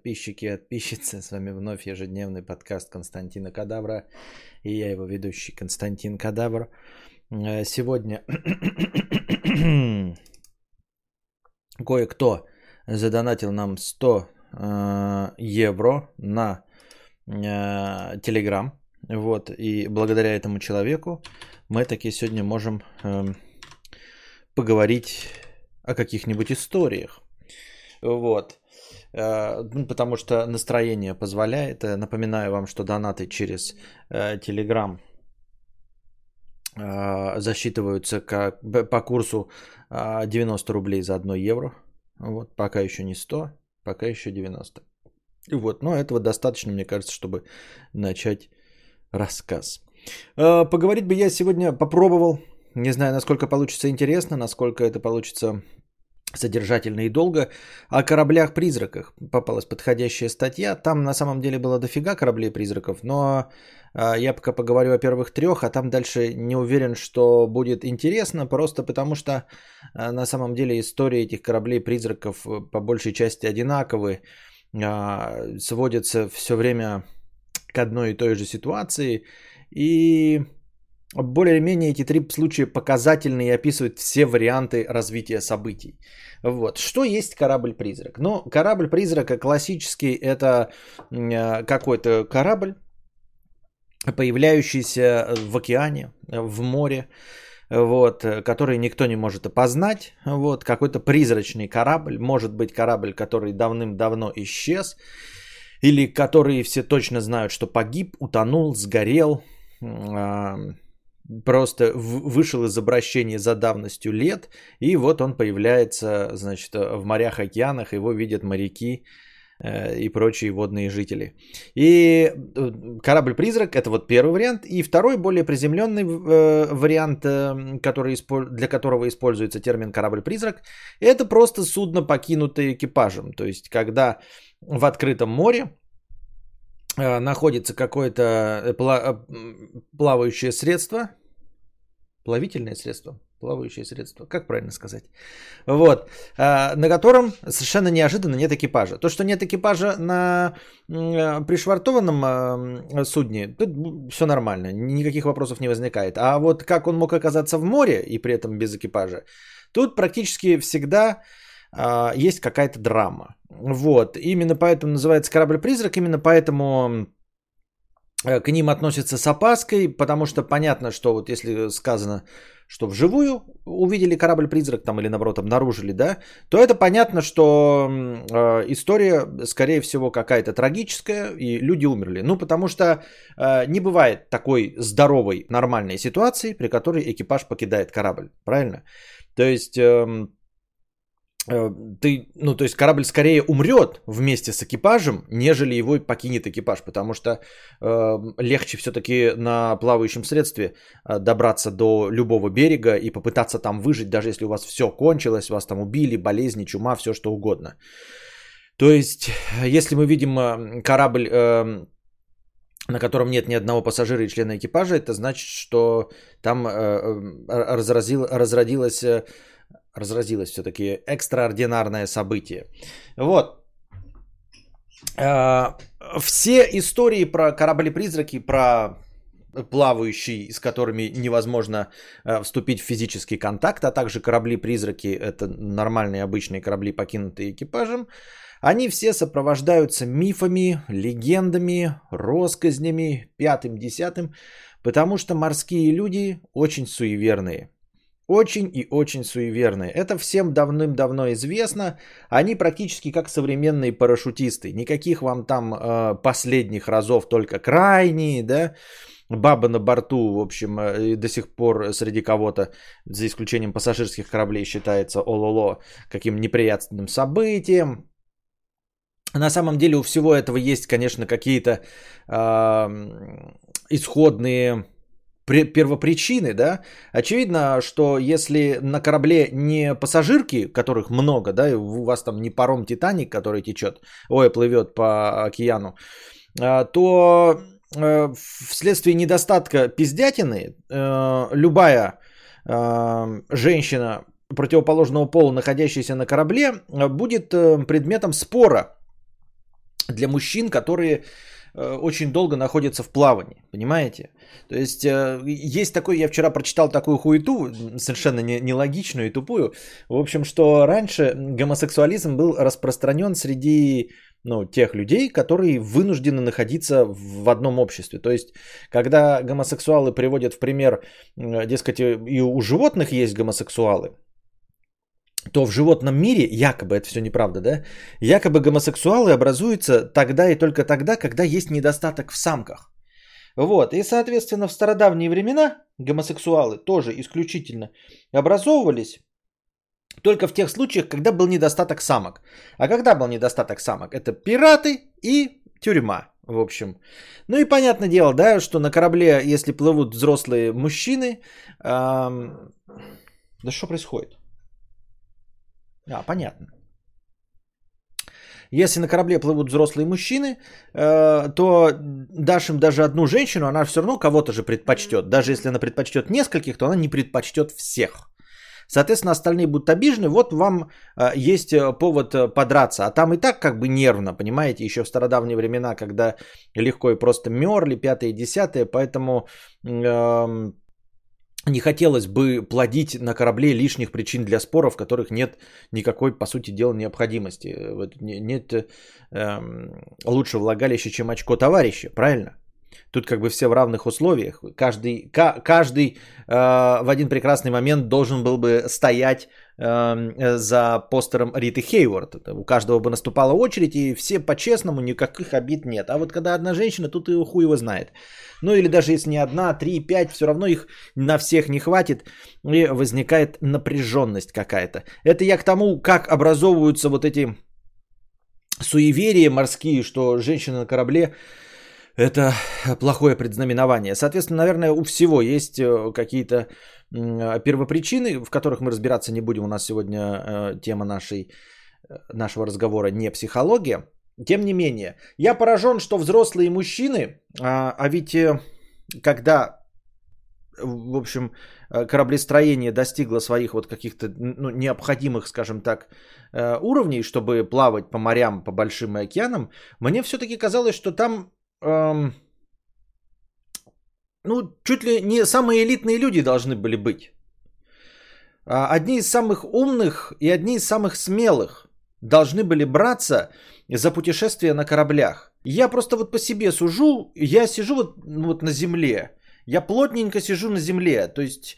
подписчики и подписчицы. С вами вновь ежедневный подкаст Константина Кадавра. И я его ведущий Константин Кадавр. Э, сегодня кое-кто задонатил нам 100 э, евро на Телеграм. Вот, и благодаря этому человеку мы таки сегодня можем эм, поговорить о каких-нибудь историях. Вот. Э, ну, потому что настроение позволяет. Э, напоминаю вам, что донаты через Telegram э, засчитываются как, по курсу 90 рублей за 1 евро. Вот, пока еще не 100, пока еще 90. Вот, но этого достаточно, мне кажется, чтобы начать рассказ. Поговорить бы я сегодня попробовал. Не знаю, насколько получится интересно, насколько это получится содержательно и долго. О кораблях-призраках попалась подходящая статья. Там на самом деле было дофига кораблей-призраков, но а, я пока поговорю о первых трех, а там дальше не уверен, что будет интересно, просто потому что а, на самом деле история этих кораблей-призраков э, по большей части одинаковы, а, сводятся все время к одной и той же ситуации. И более-менее эти три случая показательны и описывают все варианты развития событий. Вот. Что есть корабль-призрак? Ну, корабль-призрака классический это э, какой-то корабль, появляющийся в океане, в море, вот, который никто не может опознать. Вот, какой-то призрачный корабль, может быть корабль, который давным-давно исчез, или который все точно знают, что погиб, утонул, сгорел, просто вышел из обращения за давностью лет, и вот он появляется, значит, в морях, океанах, его видят моряки э, и прочие водные жители. И э, корабль-призрак это вот первый вариант. И второй, более приземленный э, вариант, который, для которого используется термин корабль-призрак, это просто судно, покинутое экипажем. То есть, когда в открытом море находится какое-то плавающее средство, Плавительное средство, плавающее средство, как правильно сказать. Вот, а, на котором совершенно неожиданно нет экипажа. То, что нет экипажа на пришвартованном а, судне, тут все нормально, никаких вопросов не возникает. А вот как он мог оказаться в море и при этом без экипажа, тут практически всегда а, есть какая-то драма. Вот, именно поэтому называется корабль-призрак, именно поэтому Э, к ним относятся с опаской, потому что понятно, что вот если сказано, что вживую увидели корабль-призрак там или наоборот обнаружили, да, то это понятно, что э, история, скорее всего, какая-то трагическая, и люди умерли. Ну, потому что э, не бывает такой здоровой, нормальной ситуации, при которой экипаж покидает корабль, правильно? То есть... Э, Э, ты, ну, то есть корабль скорее умрет вместе с экипажем, нежели его покинет экипаж, потому что э, легче все-таки на плавающем средстве э, добраться до любого берега и попытаться там выжить, даже если у вас все кончилось, вас там убили, болезни, чума, все что угодно. То есть, если мы видим э, корабль, э, на котором нет ни одного пассажира и члена экипажа, это значит, что там э, э разразил, разродилась разразилось все-таки экстраординарное событие. Вот. А, все истории про корабли-призраки, про плавающие, с которыми невозможно а, вступить в физический контакт, а также корабли-призраки, это нормальные обычные корабли, покинутые экипажем, они все сопровождаются мифами, легендами, россказнями, пятым-десятым, потому что морские люди очень суеверные – очень и очень суеверные. Это всем давным-давно известно. Они практически как современные парашютисты. Никаких вам там э, последних разов, только крайние, да. Баба на борту, в общем, э, до сих пор среди кого-то, за исключением пассажирских кораблей, считается ололо каким неприятным событием. На самом деле у всего этого есть, конечно, какие-то э, исходные первопричины, да, очевидно, что если на корабле не пассажирки, которых много, да, и у вас там не паром Титаник, который течет, ой, плывет по океану, а, то э, вследствие недостатка пиздятины э, любая э, женщина противоположного пола, находящаяся на корабле, будет предметом спора для мужчин, которые очень долго находятся в плавании, понимаете? То есть э, есть такой, я вчера прочитал такую хуету, совершенно не, нелогичную и тупую, в общем, что раньше гомосексуализм был распространен среди ну, тех людей, которые вынуждены находиться в одном обществе. То есть, когда гомосексуалы приводят в пример, дескать, и у животных есть гомосексуалы, то в животном мире, якобы это все неправда, да, якобы гомосексуалы образуются тогда и только тогда, когда есть недостаток в самках. Вот, и, соответственно, в стародавние времена гомосексуалы тоже исключительно образовывались только в тех случаях, когда был недостаток самок. А когда был недостаток самок? Это пираты и тюрьма, в общем. Ну и понятное дело, да, что на корабле, если плывут взрослые мужчины... Эм... Да что происходит? А, понятно. Если на корабле плывут взрослые мужчины, э, то дашь им даже одну женщину, она все равно кого-то же предпочтет. Даже если она предпочтет нескольких, то она не предпочтет всех. Соответственно, остальные будут обижены. Вот вам э, есть э, повод э, подраться. А там и так как бы нервно, понимаете, еще в стародавние времена, когда легко и просто мерли, пятое и десятое. Поэтому э, не хотелось бы плодить на корабле лишних причин для споров, которых нет никакой, по сути дела, необходимости. Нет э, лучше влагалища, чем очко товарища, правильно? Тут как бы все в равных условиях. Каждый, каждый э, в один прекрасный момент должен был бы стоять э, за постером Риты Хейворд. У каждого бы наступала очередь, и все по-честному, никаких обид нет. А вот когда одна женщина, тут и хуй его знает. Ну или даже если не одна, три, пять, все равно их на всех не хватит, и возникает напряженность какая-то. Это я к тому, как образовываются вот эти суеверия морские, что женщина на корабле это плохое предзнаменование. Соответственно, наверное, у всего есть э, какие-то первопричины, в которых мы разбираться не будем. У нас сегодня э, тема нашей, э, нашего разговора не психология. Тем не менее, я поражен, что взрослые мужчины, а, а ведь когда, в общем, кораблестроение достигло своих вот каких-то ну, необходимых, скажем так, уровней, чтобы плавать по морям, по большим океанам, мне все-таки казалось, что там эм, ну, чуть ли не самые элитные люди должны были быть. А, одни из самых умных и одни из самых смелых должны были браться за путешествия на кораблях. Я просто вот по себе сужу, я сижу вот, ну, вот на земле, я плотненько сижу на земле, то есть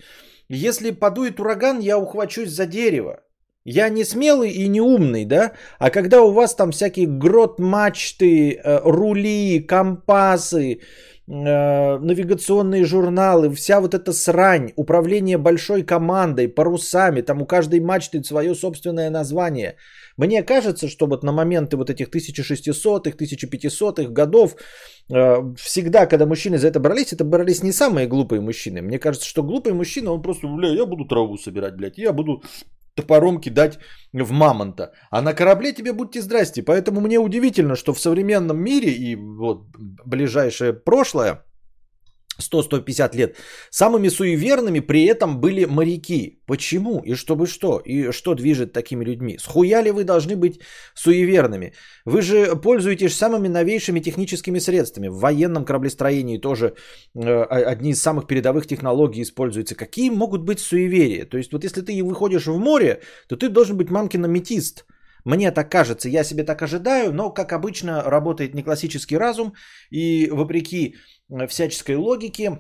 если подует ураган, я ухвачусь за дерево. Я не смелый и не умный, да? А когда у вас там всякие грот мачты, э, рули, компасы, э, навигационные журналы, вся вот эта срань, управление большой командой, парусами, там у каждой мачты свое собственное название. Мне кажется, что вот на моменты вот этих 1600-х, 1500-х годов, э, всегда, когда мужчины за это брались, это брались не самые глупые мужчины. Мне кажется, что глупый мужчина, он просто, бля, я буду траву собирать, блядь, я буду топором кидать в мамонта. А на корабле тебе будьте здрасте. Поэтому мне удивительно, что в современном мире и вот ближайшее прошлое, 100-150 лет, самыми суеверными при этом были моряки. Почему? И чтобы что? И что движет такими людьми? Схуя ли вы должны быть суеверными? Вы же пользуетесь самыми новейшими техническими средствами. В военном кораблестроении тоже э, одни из самых передовых технологий используются. Какие могут быть суеверия? То есть вот если ты выходишь в море, то ты должен быть мамкин аметист. Мне так кажется, я себе так ожидаю, но, как обычно, работает не классический разум, и вопреки всяческой логике,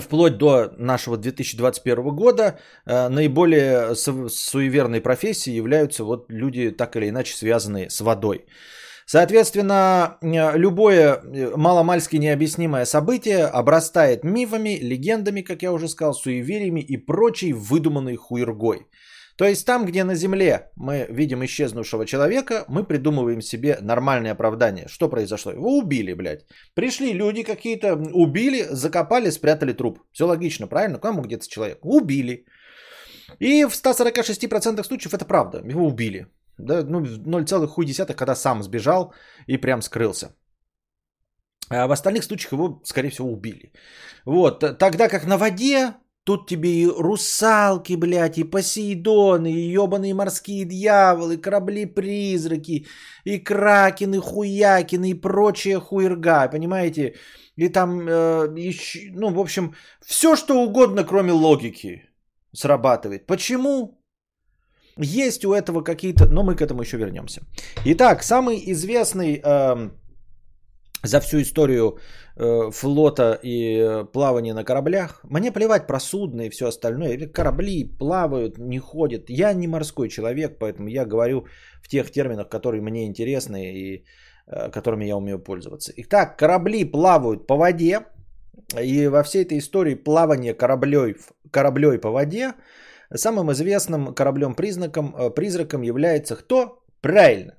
вплоть до нашего 2021 года, э, наиболее суеверной профессией являются вот люди, так или иначе связанные с водой. Соответственно, э, любое э, маломальски необъяснимое событие обрастает мифами, легендами, как я уже сказал, суевериями и прочей выдуманной хуергой. То есть там, где на Земле мы видим исчезнувшего человека, мы придумываем себе нормальное оправдание. Что произошло? Его убили, блядь. Пришли люди какие-то, убили, закопали, спрятали труп. Все логично, правильно? Куда мог деться человек? Убили. И в 146% случаев это правда. Его убили. Да, ну, 0,1, когда сам сбежал и прям скрылся. А в остальных случаях его, скорее всего, убили. Вот. Тогда как на воде Тут тебе и русалки, блядь, и посейдоны, и ебаные морские дьяволы, корабли-призраки, и кракены, хуякины, и прочая хуерга, понимаете? И там э, еще, ну, в общем, все что угодно, кроме логики, срабатывает. Почему? Есть у этого какие-то, но мы к этому еще вернемся. Итак, самый известный э, за всю историю э, флота и э, плавания на кораблях. Мне плевать про судно и все остальное. Корабли плавают, не ходят. Я не морской человек, поэтому я говорю в тех терминах, которые мне интересны и э, которыми я умею пользоваться. Итак, корабли плавают по воде. И во всей этой истории плавания кораблей, кораблей по воде самым известным кораблем-признаком, э, призраком является кто? Правильно,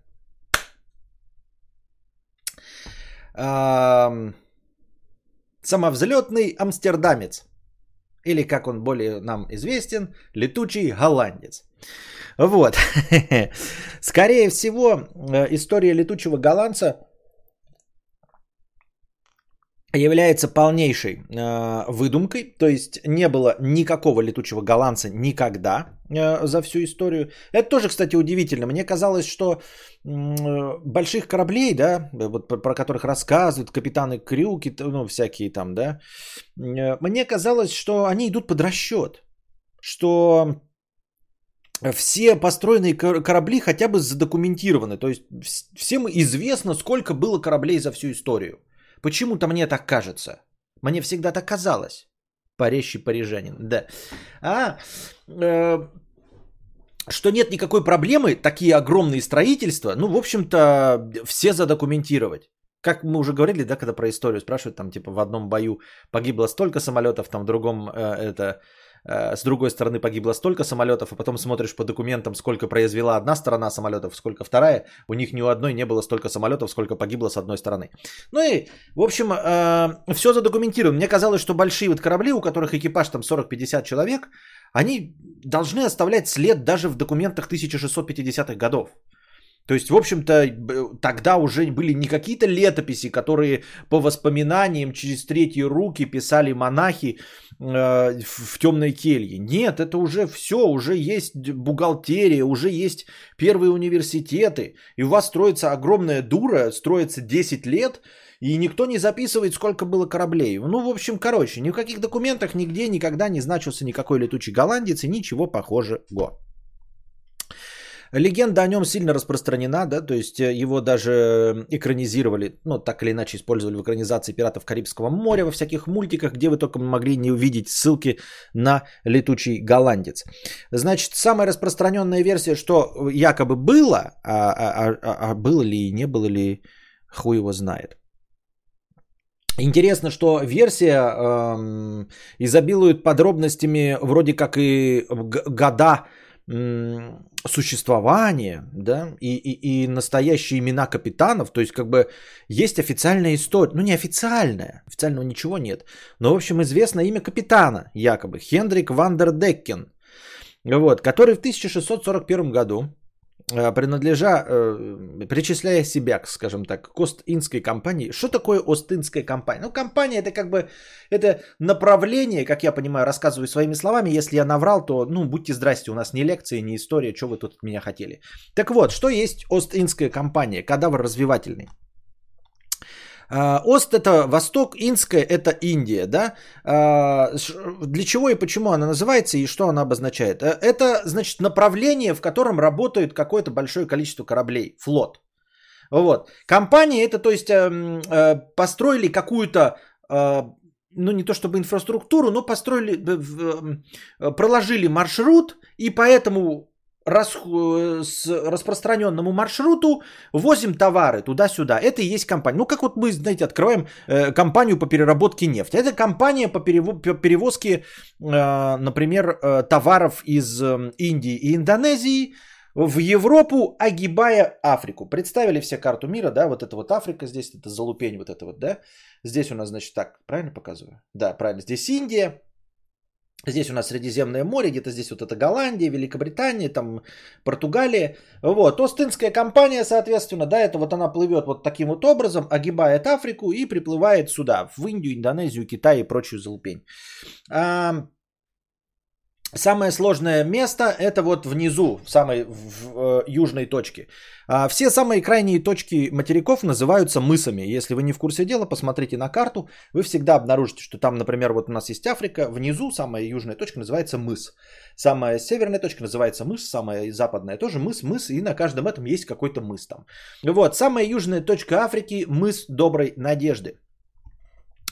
самовзлетный амстердамец. Или, как он более нам известен, летучий голландец. Вот. Скорее всего, э, история летучего голландца является полнейшей э, выдумкой, то есть не было никакого летучего голландца никогда э, за всю историю. Это тоже, кстати, удивительно. Мне казалось, что э, больших кораблей, да, вот про, про которых рассказывают капитаны Крюки, ну всякие там, да, э, мне казалось, что они идут под расчет, что все построенные корабли хотя бы задокументированы, то есть всем известно, сколько было кораблей за всю историю. Почему-то мне так кажется. Мне всегда так казалось. Порещий парижанин, да. А, э, что нет никакой проблемы, такие огромные строительства, ну, в общем-то, все задокументировать. Как мы уже говорили, да, когда про историю спрашивают, там, типа, в одном бою погибло столько самолетов, там, в другом, э, это, с другой стороны погибло столько самолетов, а потом смотришь по документам, сколько произвела одна сторона самолетов, сколько вторая. У них ни у одной не было столько самолетов, сколько погибло с одной стороны. Ну и, в общем, э, все задокументировано. Мне казалось, что большие вот корабли, у которых экипаж там 40-50 человек, они должны оставлять след даже в документах 1650-х годов. То есть, в общем-то, тогда уже были не какие-то летописи, которые по воспоминаниям через третьи руки писали монахи э, в темной келье. Нет, это уже все, уже есть бухгалтерия, уже есть первые университеты. И у вас строится огромная дура, строится 10 лет, и никто не записывает, сколько было кораблей. Ну, в общем, короче, ни в каких документах нигде никогда не значился никакой летучий голландец и ничего похожего. Легенда о нем сильно распространена, да, то есть э, его даже экранизировали, ну, так или иначе использовали в экранизации «Пиратов Карибского моря», во всяких мультиках, где вы только могли не увидеть ссылки на летучий голландец. Значит, самая распространенная версия, что якобы было, а, а, а, а было ли и не было ли, хуй его знает. Интересно, что версия эм, изобилует подробностями вроде как и года существование, да, и, и, и настоящие имена капитанов, то есть как бы есть официальная история, ну не официальная, официального ничего нет, но в общем известно имя капитана якобы, Хендрик Вандердеккен, вот, который в 1641 году принадлежа, э, причисляя себя, скажем так, к Ост-Индской компании. Что такое Ост-Индская компания? Ну, компания это как бы, это направление, как я понимаю, рассказываю своими словами. Если я наврал, то, ну, будьте здрасте, у нас не лекция, не история, что вы тут от меня хотели. Так вот, что есть Ост-Индская компания, кадавр развивательный? А, Ост это Восток, Инская это Индия, да? А, для чего и почему она называется и что она обозначает? Э, это, значит, направление, в котором работает какое-то большое количество кораблей, флот. Вот. Компания это, то есть, эм, э, построили какую-то э, ну не то чтобы инфраструктуру, но построили, проложили маршрут, и поэтому рас, э, с распространенному маршруту возим товары туда-сюда. Это и есть компания. Ну, как вот мы, знаете, открываем э, компанию по переработке нефти. Это компания по, перево- перевозке, э, например, э, товаров из э, Индии и Индонезии в Европу, огибая Африку. Представили все карту мира, да, вот это вот Африка здесь, это залупень вот это вот, да. Здесь у нас, значит, так, правильно показываю? Да, правильно. Здесь Индия, Здесь у нас Средиземное море, где-то здесь вот это Голландия, Великобритания, там Португалия. Вот, Остинская компания, соответственно, да, это вот она плывет вот таким вот образом, огибает Африку и приплывает сюда, в Индию, Индонезию, Китай и прочую залупень. Самое сложное место это вот внизу, в самой в, э, южной точке. А все самые крайние точки материков называются мысами. Если вы не в курсе дела, посмотрите на карту. Вы всегда обнаружите, что там, например, вот у нас есть Африка. Внизу самая южная точка называется мыс. Самая северная точка называется мыс. Самая западная тоже мыс, мыс. И на каждом этом есть какой-то мыс там. Вот, самая южная точка Африки – мыс Доброй Надежды.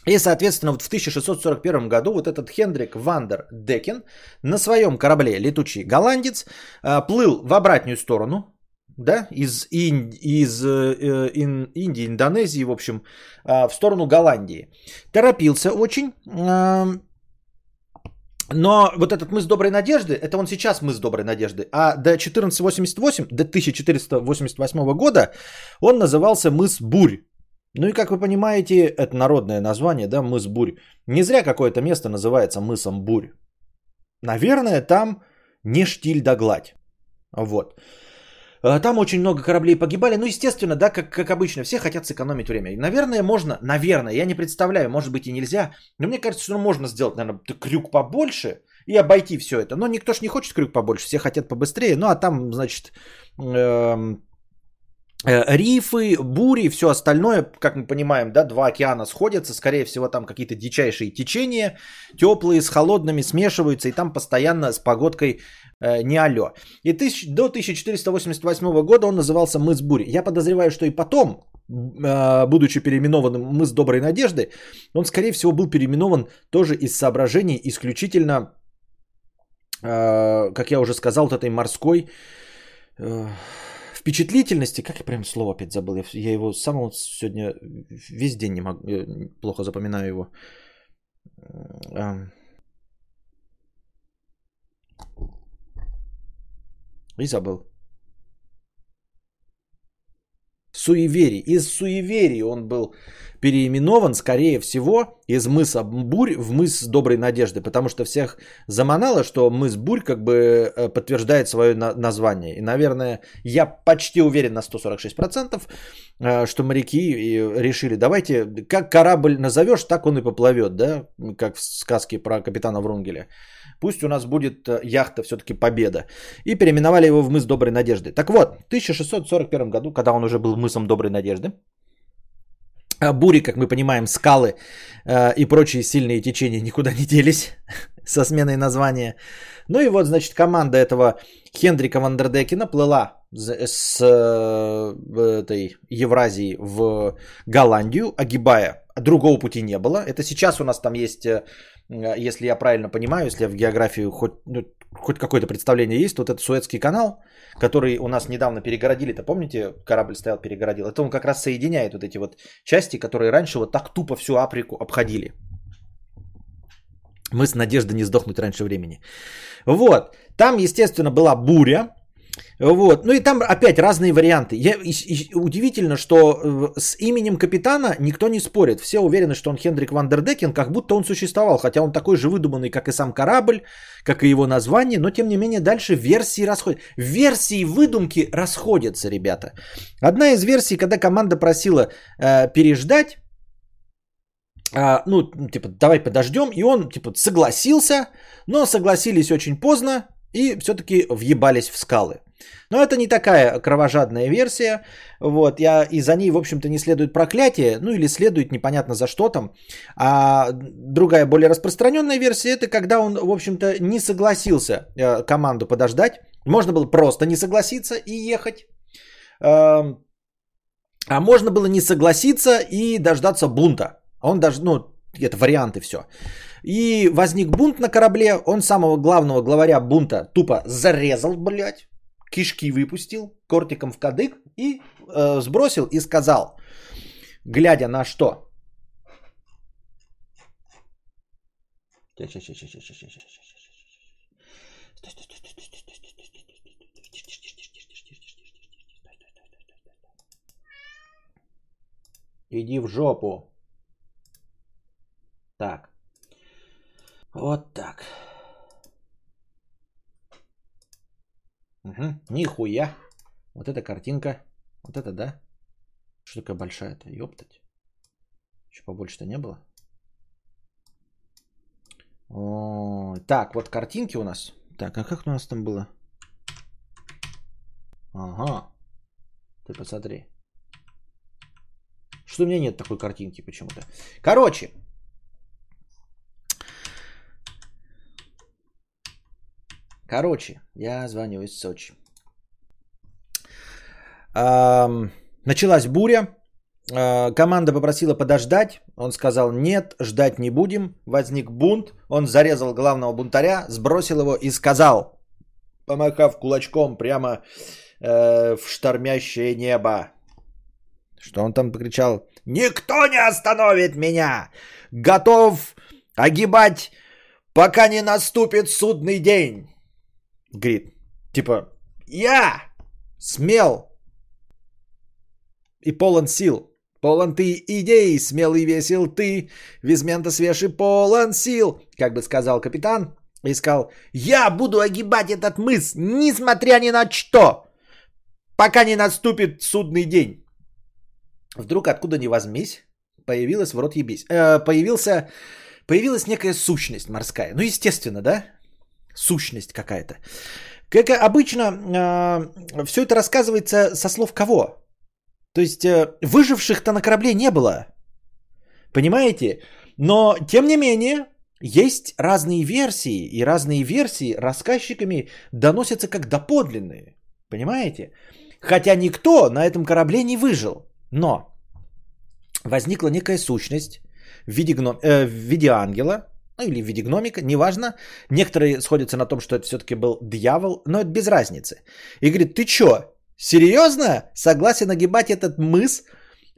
И, соответственно, вот в 1641 году вот этот Хендрик Вандер Декен на своем корабле «Летучий голландец» а, плыл в обратную сторону, да, из, Ин, из э, ин, Индии, Индонезии, в общем, э, в сторону Голландии. Торопился очень, э, но вот этот мыс Доброй Надежды, это он сейчас мыс Доброй Надежды, а до 1488, до 1488 года он назывался мыс Бурь. Ну и как вы понимаете, это народное название, да, мыс Бурь. Не зря какое-то место называется мысом Бурь. Наверное, там не штиль да гладь. Вот. А, там очень много кораблей погибали. Ну, естественно, да, как, как обычно, все хотят сэкономить время. Наверное, можно, наверное, я не представляю, может быть и нельзя, но мне кажется, что можно сделать, наверное, крюк побольше и обойти все это. Но никто ж не хочет крюк побольше, все хотят побыстрее. Ну, а там, значит, Э, рифы, бури, все остальное, как мы понимаем, да, два океана сходятся, скорее всего, там какие-то дичайшие течения, теплые с холодными смешиваются, и там постоянно с погодкой э, не алё. И тысяч, до 1488 года он назывался мыс бури. Я подозреваю, что и потом, э, будучи переименованным мыс доброй надежды, он, скорее всего, был переименован тоже из соображений исключительно, э, как я уже сказал, вот этой морской... Э, впечатлительности, как я прям слово опять забыл, я, его самого сегодня весь день не могу, плохо запоминаю его. И забыл. Суеверий. Из суеверий он был переименован, скорее всего, из мыса Бурь в мыс Доброй Надежды, потому что всех заманало, что мыс Бурь как бы э, подтверждает свое название. И, наверное, я почти уверен на 146%, э, что моряки решили, давайте, как корабль назовешь, так он и поплывет, да, как в сказке про капитана Врунгеля. Пусть у нас будет э, яхта все-таки Победа. И переименовали его в мыс Доброй Надежды. Так вот, в 1641 году, когда он уже был мысом Доброй Надежды, а бури, как мы понимаем, скалы э, и прочие сильные течения никуда не делись со сменой названия. Ну и вот, значит, команда этого Хендрика Вандердекена плыла с э, этой Евразии в Голландию, огибая. Другого пути не было. Это сейчас у нас там есть, если я правильно понимаю, если в географию хоть, ну, хоть какое-то представление есть, вот этот Суэцкий канал, который у нас недавно перегородили, то помните, корабль стоял, перегородил, это он как раз соединяет вот эти вот части, которые раньше вот так тупо всю Африку обходили. Мы с надеждой не сдохнуть раньше времени. Вот, там, естественно, была буря, вот. Ну и там опять разные варианты. Я, и, и, удивительно, что э, с именем капитана никто не спорит. Все уверены, что он Хендрик Вандердекен, как будто он существовал. Хотя он такой же выдуманный, как и сам корабль, как и его название. Но тем не менее дальше версии расходятся. Версии выдумки расходятся, ребята. Одна из версий, когда команда просила э, переждать, а, ну, типа, давай подождем, и он, типа, согласился, но согласились очень поздно и все-таки въебались в скалы. Но это не такая кровожадная версия. Вот, я, и за ней, в общем-то, не следует проклятие, ну или следует непонятно за что там. А другая, более распространенная версия, это когда он, в общем-то, не согласился э, команду подождать. Можно было просто не согласиться и ехать. Э, а можно было не согласиться и дождаться бунта. Он даже, ну, это варианты все. И возник бунт на корабле, он самого главного главаря бунта тупо зарезал, блядь кишки выпустил, кортиком в кадык и э, сбросил и сказал, глядя на что? Иди в жопу. Так. Вот так. Угу. Нихуя. Вот эта картинка. Вот это да. Что такая большая-то? Ёптать. Еще побольше-то не было. О, так, вот картинки у нас. Так, а как у нас там было? Ага. Ты посмотри. Что у меня нет такой картинки почему-то. Короче. Короче, я звоню из Сочи. Началась буря. Э, команда попросила подождать. Он сказал, нет, ждать не будем. Возник бунт. Он зарезал главного бунтаря, сбросил его и сказал, помахав кулачком прямо э, в штормящее небо. Что он там покричал? Никто не остановит меня! Готов огибать, пока не наступит судный день. Говорит, типа, я смел и полон сил. Полон ты идей, смелый весел ты, Визмента свеж и полон сил, как бы сказал капитан, и сказал, я буду огибать этот мыс, несмотря ни на что, пока не наступит судный день. Вдруг откуда ни возьмись, появилась в рот ебись. Э, появился, появилась некая сущность морская. Ну, естественно, да? Сущность какая-то. Как обычно, э, все это рассказывается со слов кого? То есть э, выживших-то на корабле не было. Понимаете? Но, тем не менее, есть разные версии, и разные версии рассказчиками доносятся как доподлинные. Понимаете? Хотя никто на этом корабле не выжил. Но возникла некая сущность в виде, гном, э, в виде ангела, ну или в виде гномика, неважно. Некоторые сходятся на том, что это все-таки был дьявол, но это без разницы. И говорит, ты что, Серьезно? Согласен нагибать этот мыс,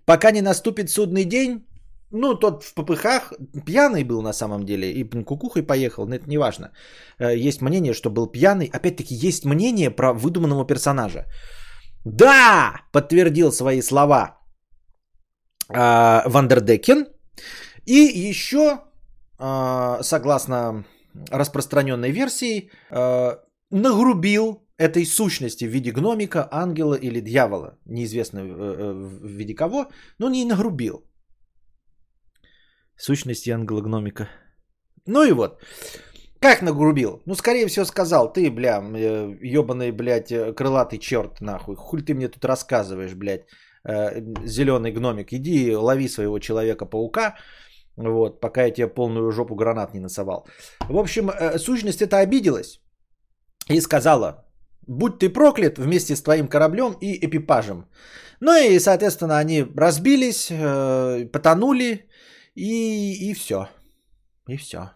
пока не наступит судный день? Ну, тот в попыхах пьяный был на самом деле и кукухой поехал, но это не важно. Э, есть мнение, что был пьяный. Опять-таки, есть мнение про выдуманного персонажа. Да, подтвердил свои слова э, Вандердекен. И еще, согласно распространенной версии, э, нагрубил этой сущности в виде гномика, ангела или дьявола, неизвестно э, э, в виде кого, но не нагрубил. Сущности ангела-гномика. Ну и вот. Как нагрубил? Ну, скорее всего, сказал, ты, бля, ебаный, э, блядь, крылатый черт, нахуй. Хуль ты мне тут рассказываешь, блядь, зеленый гномик. Иди лови своего человека-паука, вот, пока я тебе полную жопу гранат не насовал. В общем, сущность это обиделась и сказала, Будь ты проклят вместе с твоим кораблем и экипажем. Ну и, соответственно, они разбились, э, потонули и, и все. И все.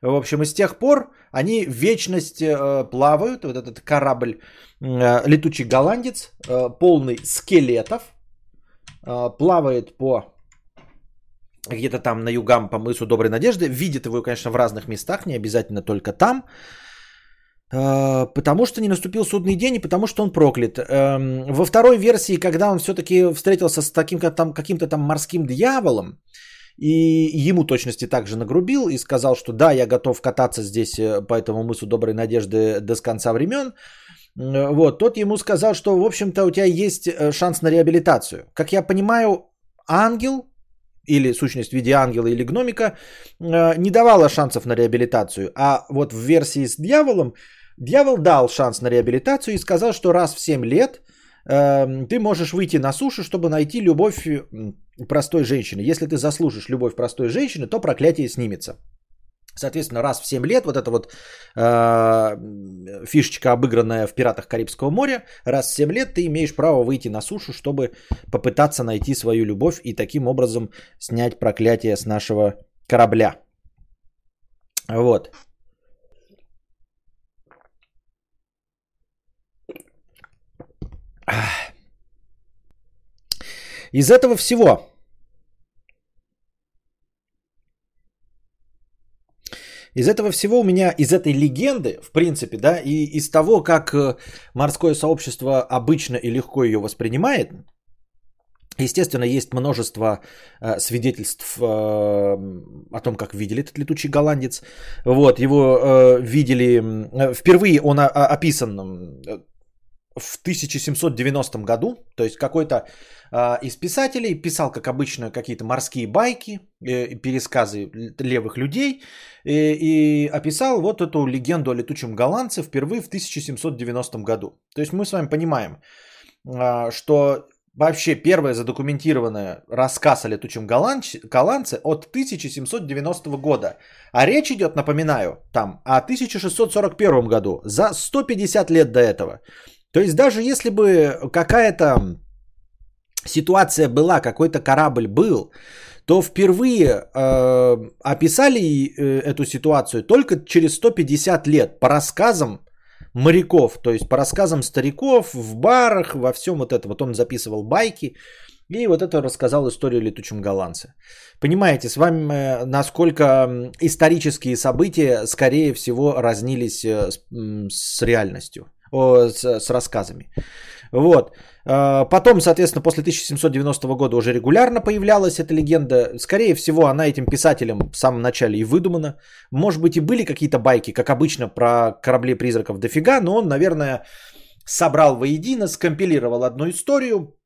В общем, и с тех пор они в вечность э, плавают. Вот этот корабль э, летучий голландец, э, полный скелетов, э, плавает по где-то там на югам по мысу Доброй Надежды. Видит его, конечно, в разных местах, не обязательно только там. А, потому что не наступил судный день и потому что он проклят. Эм, во второй версии, когда он все-таки встретился с таким там, каким-то там морским дьяволом, и ему точности также нагрубил и сказал, что да, я готов кататься здесь э, по этому мысу Доброй Надежды до конца времен. Вот, тот ему сказал, что, в общем-то, у тебя есть э, шанс на реабилитацию. Как я понимаю, ангел или сущность в виде ангела или гномика э, не давала шансов на реабилитацию. А вот в версии с дьяволом Дьявол дал шанс на реабилитацию и сказал, что раз в 7 лет э, ты можешь выйти на сушу, чтобы найти любовь простой женщины. Если ты заслужишь любовь простой женщины, то проклятие снимется. Соответственно, раз в 7 лет вот эта вот э, фишечка, обыгранная в «Пиратах Карибского моря», раз в 7 лет ты имеешь право выйти на сушу, чтобы попытаться найти свою любовь и таким образом снять проклятие с нашего корабля. Вот. Из этого всего Из этого всего у меня, из этой легенды, в принципе, да, и из того, как э, морское сообщество обычно и легко ее воспринимает, естественно, есть множество э, свидетельств э, о том, как видели этот летучий голландец. Вот, его э, видели, э, впервые он о, описан в 1790 году, то есть какой-то э, из писателей писал, как обычно, какие-то морские байки, э, пересказы левых людей э, и описал вот эту легенду о летучем голландце впервые в 1790 году. То есть мы с вами понимаем, э, что вообще первое задокументированное рассказ о летучем голландце от 1790 года. А речь идет, напоминаю, там о 1641 году, за 150 лет до этого. То есть даже если бы какая-то ситуация была, какой-то корабль был, то впервые э, описали э, эту ситуацию только через 150 лет по рассказам моряков, то есть по рассказам стариков в барах, во всем вот это. Вот он записывал байки и вот это рассказал историю летучем голландце. Понимаете, с вами э, насколько исторические события, скорее всего, разнились э, с, с реальностью с, с рассказами. Вот. А, потом, соответственно, после 1790 года уже регулярно появлялась эта легенда. Скорее всего, она этим писателем в самом начале и выдумана. Может быть, и были какие-то байки, как обычно, про корабли-призраков дофига, но он, наверное, собрал воедино, скомпилировал одну историю,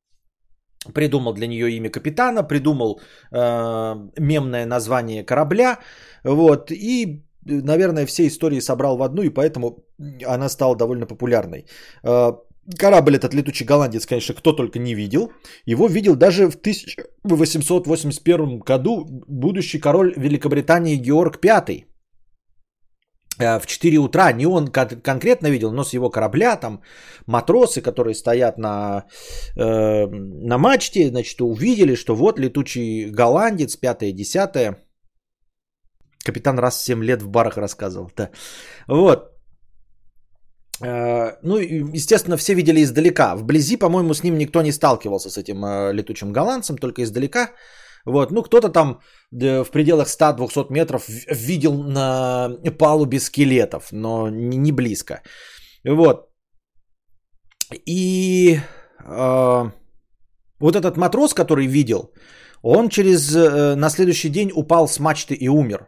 придумал для нее имя капитана, придумал э, мемное название корабля, вот, и наверное, все истории собрал в одну, и поэтому она стала довольно популярной. А, корабль этот летучий голландец, конечно, кто только не видел. Его видел даже в 1881 году будущий король Великобритании Георг V. А, в 4 утра не он конкретно видел, но с его корабля там матросы, которые стоят на, э, на мачте, значит, увидели, что вот летучий голландец, 5-10 Капитан раз 7 лет в барах рассказывал. Да. Вот. Э, ну, естественно, все видели издалека. Вблизи, по-моему, с ним никто не сталкивался, с этим э, летучим голландцем, только издалека. Вот, ну, кто-то там в пределах 100-200 метров видел на палубе скелетов, но не близко. Вот. И э, вот этот матрос, который видел, он через, э, на следующий день упал с мачты и умер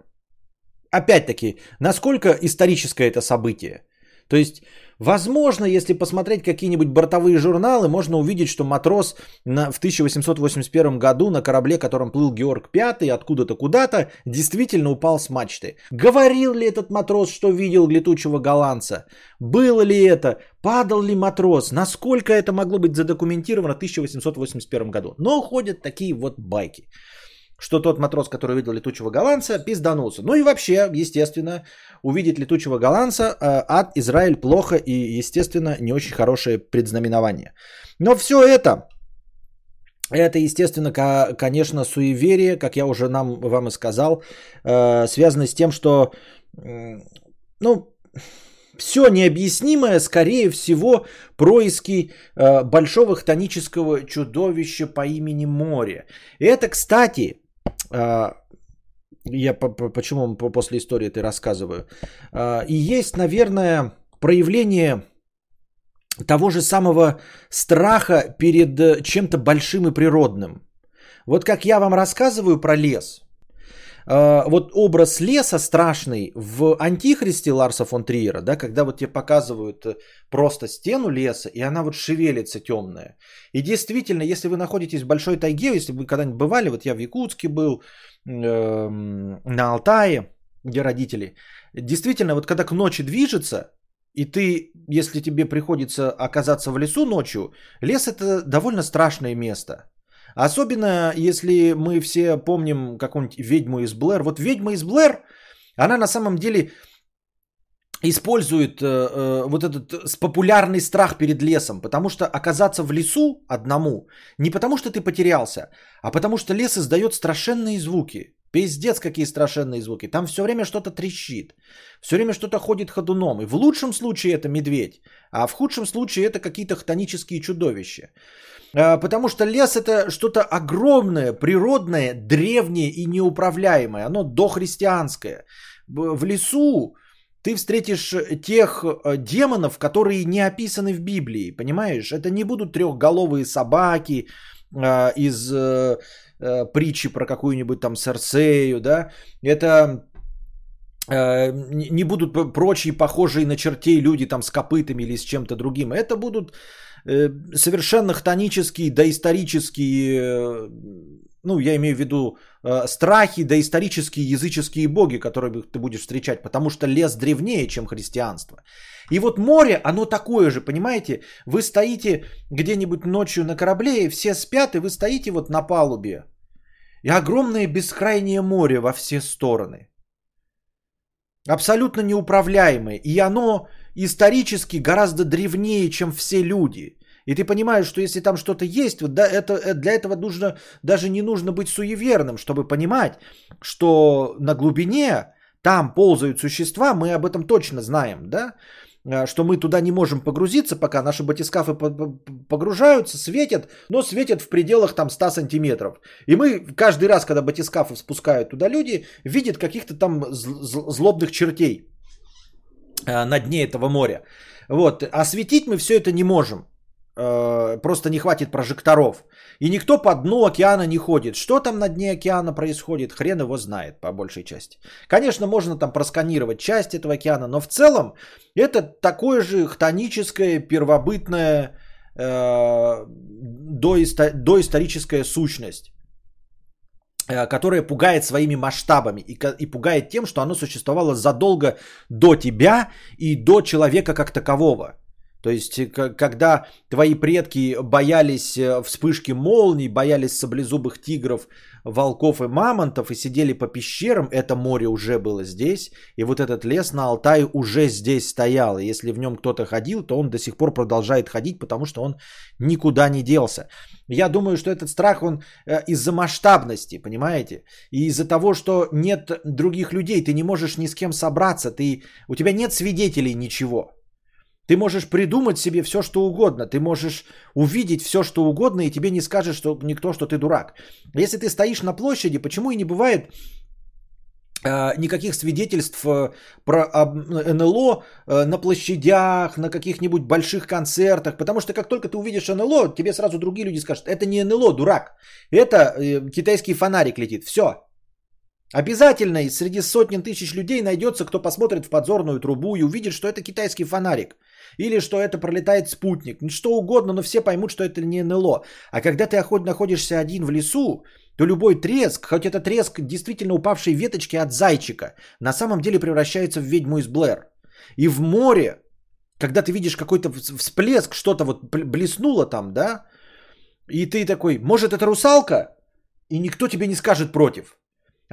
опять-таки, насколько историческое это событие? То есть, возможно, если посмотреть какие-нибудь бортовые журналы, можно увидеть, что матрос на, в 1881 году на корабле, которым плыл Георг V, откуда-то куда-то, действительно упал с мачты. Говорил ли этот матрос, что видел летучего голландца? Было ли это? Падал ли матрос? Насколько это могло быть задокументировано в 1881 году? Но ходят такие вот байки что тот матрос, который увидел летучего голландца, пизданулся. Ну и вообще, естественно, увидеть летучего голландца э, ад Израиль плохо и, естественно, не очень хорошее предзнаменование. Но все это, это, естественно, конечно, суеверие, как я уже нам, вам и сказал, э, связано с тем, что, ну, все необъяснимое, скорее всего, происки э, большого хтонического чудовища по имени Море. И это, кстати, я почему после истории это рассказываю. А, и есть, наверное, проявление того же самого страха перед э, чем-то большим и природным. Вот как я вам рассказываю про лес, а, вот образ леса страшный в Антихристе Ларса фон Триера, да, когда вот тебе показывают э, просто стену леса, и она вот шевелится темная. И действительно, если вы находитесь в большой тайге, если вы когда-нибудь бывали, вот я в Якутске был, э, на Алтае, где родители, действительно, вот когда к ночи движется, и ты, если тебе приходится оказаться в лесу ночью, лес это довольно страшное место – Особенно, если мы все помним какую-нибудь ведьму из Блэр. Вот ведьма из Блэр, она на самом деле использует э, э, вот этот популярный страх перед лесом, потому что оказаться в лесу одному не потому что ты потерялся, а потому что лес издает страшенные звуки. Пиздец, какие страшенные звуки. Там все время что-то трещит. Все время что-то ходит ходуном. И в лучшем случае это медведь, а в худшем случае это какие-то хтонические чудовища. А, потому что лес это что-то огромное, природное, древнее и неуправляемое. Оно дохристианское. В лесу ты встретишь тех э, демонов, которые не описаны в Библии, понимаешь? Это не будут трехголовые собаки из э, э, притчи про какую-нибудь там Серсею, да? Это э, не будут прочие похожие на чертей люди там с копытами или с чем-то другим. Это будут э, совершенно хтонические, доисторические, э, ну, я имею в виду страхи, доисторические языческие боги, которые ты будешь встречать, потому что лес древнее, чем христианство. И вот море, оно такое же, понимаете? Вы стоите где-нибудь ночью на корабле, и все спят, и вы стоите вот на палубе. И огромное бескрайнее море во все стороны. Абсолютно неуправляемое. И оно исторически гораздо древнее, чем все люди. И ты понимаешь, что если там что-то есть, вот да, это, э, для этого нужно, даже не нужно быть суеверным, чтобы понимать, что на глубине там ползают существа, мы об этом точно знаем, да? Э, что мы туда не можем погрузиться, пока наши батискафы погружаются, светят, но светят в пределах там 100 сантиметров. И мы каждый раз, когда батискафы спускают туда люди, видят каких-то там злобных чертей на дне этого моря. Вот. Осветить мы все это не можем. Э, просто не хватит прожекторов. И никто по дну океана не ходит. Что там на дне океана происходит, хрен его знает по большей части. Конечно, можно там просканировать часть этого океана, но в целом это такое же хтоническое, первобытное, э, доисто- доисторическая сущность э, которая пугает своими масштабами и, и пугает тем, что оно существовало задолго до тебя и до человека как такового. То есть, э, когда твои предки боялись э, вспышки молний, боялись саблезубых тигров, волков и мамонтов и сидели по пещерам, это море уже было здесь, и вот этот лес на Алтае уже здесь стоял. И если в нем кто-то ходил, то он до сих пор продолжает ходить, потому что он никуда не делся. Я думаю, что этот страх, он э, из-за масштабности, понимаете? И из-за того, что нет других людей, ты не можешь ни с кем собраться, ты, у тебя нет свидетелей ничего. Ты можешь придумать себе все, что угодно. Ты можешь увидеть все, что угодно, и тебе не скажет что никто, что ты дурак. Если ты стоишь на площади, почему и не бывает э, никаких свидетельств э, про НЛО э, на площадях, на каких-нибудь больших концертах. Потому что как только ты увидишь НЛО, тебе сразу другие люди скажут, это не НЛО, дурак. Это китайский фонарик летит. Все. Обязательно среди сотен тысяч людей найдется, кто посмотрит в подзорную трубу и увидит, что это китайский фонарик. Или что это пролетает спутник. Ну, что угодно, но все поймут, что это не НЛО. А когда ты находишься один в лесу, то любой треск, хоть это треск действительно упавшей веточки от зайчика, на самом деле превращается в ведьму из Блэр. И в море, когда ты видишь какой-то всплеск, что-то вот блеснуло там, да, и ты такой, может это русалка? И никто тебе не скажет против.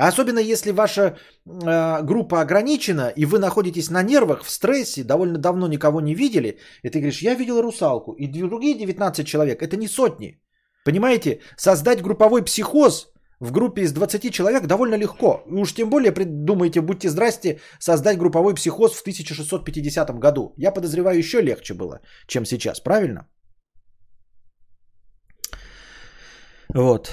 А особенно если ваша э, группа ограничена, и вы находитесь на нервах, в стрессе, довольно давно никого не видели, и ты говоришь, я видел русалку, и другие 19 человек, это не сотни. Понимаете, создать групповой психоз в группе из 20 человек довольно легко. Уж тем более придумайте, будьте здрасте, создать групповой психоз в 1650 году. Я подозреваю, еще легче было, чем сейчас, правильно? Вот.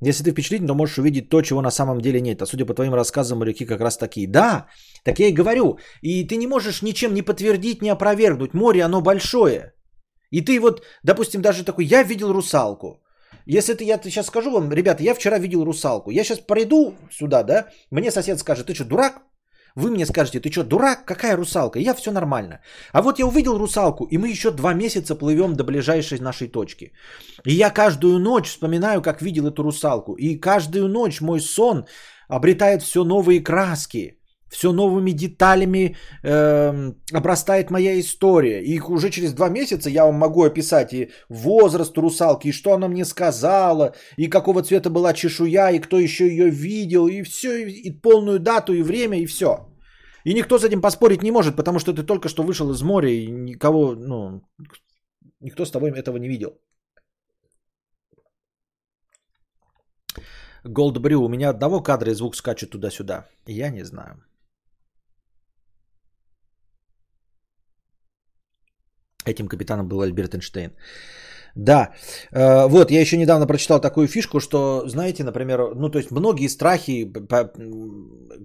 Если ты впечатлительный, то можешь увидеть то, чего на самом деле нет. А судя по твоим рассказам, моряки как раз такие. Да, так я и говорю. И ты не можешь ничем не подтвердить, не опровергнуть. Море, оно большое. И ты вот, допустим, даже такой, я видел русалку. Если ты, я сейчас скажу вам, ребята, я вчера видел русалку. Я сейчас приду сюда, да, мне сосед скажет, ты что, дурак? Вы мне скажете, ты что, дурак? Какая русалка? Я все нормально. А вот я увидел русалку, и мы еще два месяца плывем до ближайшей нашей точки. И я каждую ночь вспоминаю, как видел эту русалку. И каждую ночь мой сон обретает все новые краски все новыми деталями э, обрастает моя история. И уже через два месяца я вам могу описать и возраст русалки, и что она мне сказала, и какого цвета была чешуя, и кто еще ее видел, и все, и полную дату, и время, и все. И никто с этим поспорить не может, потому что ты только что вышел из моря, и никого, ну, никто с тобой этого не видел. Голдбрю, у меня одного кадра и звук скачет туда-сюда. Я не знаю. Этим капитаном был Альберт Эйнштейн. Да, э, вот я еще недавно прочитал такую фишку, что, знаете, например, ну то есть многие страхи,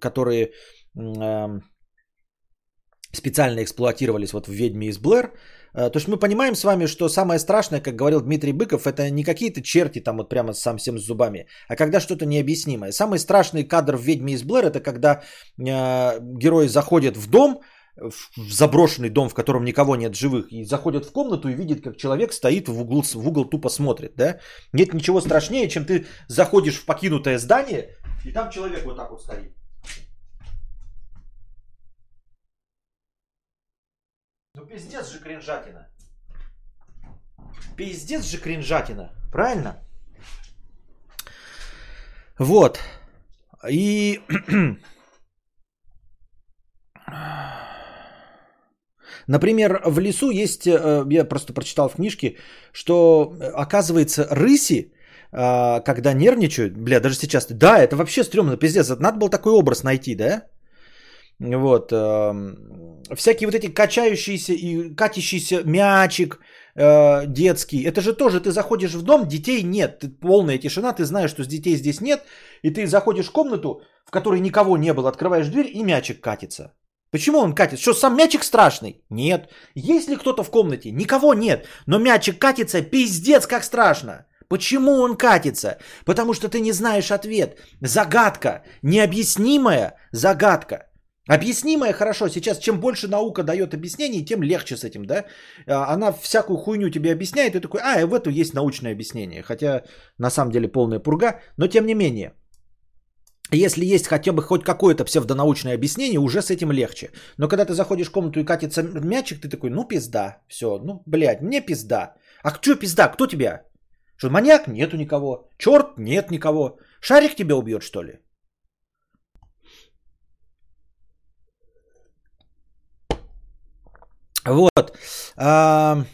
которые эм, специально эксплуатировались вот в «Ведьме из Блэр», Э, то есть мы понимаем с вами, что самое страшное, как говорил Дмитрий Быков, это не какие-то черти там вот прямо сам всем с зубами, а когда что-то необъяснимое. Самый страшный кадр в «Ведьме из Блэр» это когда э, герои заходят в дом, в заброшенный дом, в котором никого нет живых, и заходят в комнату и видят, как человек стоит в угол, в угол тупо смотрит, да? Нет ничего страшнее, чем ты заходишь в покинутое здание, и там человек вот так вот стоит. Ну пиздец же кринжатина. Пиздец же кринжатина. Правильно? Вот. И... Например, в лесу есть, э, я просто прочитал в книжке, что э, оказывается рыси, э, когда нервничают, бля, даже сейчас, да, это вообще стрёмно, пиздец, надо было такой образ найти, да? Вот, эм, всякие вот эти качающиеся и катящийся мячик детский, это же тоже, ты заходишь в дом, детей нет, полная тишина, ты знаешь, что с детей здесь нет, и ты заходишь в комнату, в которой никого не было, открываешь дверь, и мячик катится. Почему он катит? Что, сам мячик страшный? Нет. Есть ли кто-то в комнате? Никого нет. Но мячик катится, пиздец, как страшно. Почему он катится? Потому что ты не знаешь ответ. Загадка. Необъяснимая загадка. Объяснимая хорошо. Сейчас чем больше наука дает объяснений, тем легче с этим, да? А, она всякую хуйню тебе объясняет, и ты такой, а, в эту есть научное объяснение. Хотя на самом деле полная пурга, но тем не менее. Если есть хотя бы хоть какое-то псевдонаучное объяснение, уже с этим легче. Но когда ты заходишь в комнату и катится мячик, ты такой, ну пизда, все, ну блядь, мне пизда. А что пизда, кто тебя? Что, маньяк? Нету никого. Черт? Нет никого. Шарик тебя убьет, что ли? Вот. А,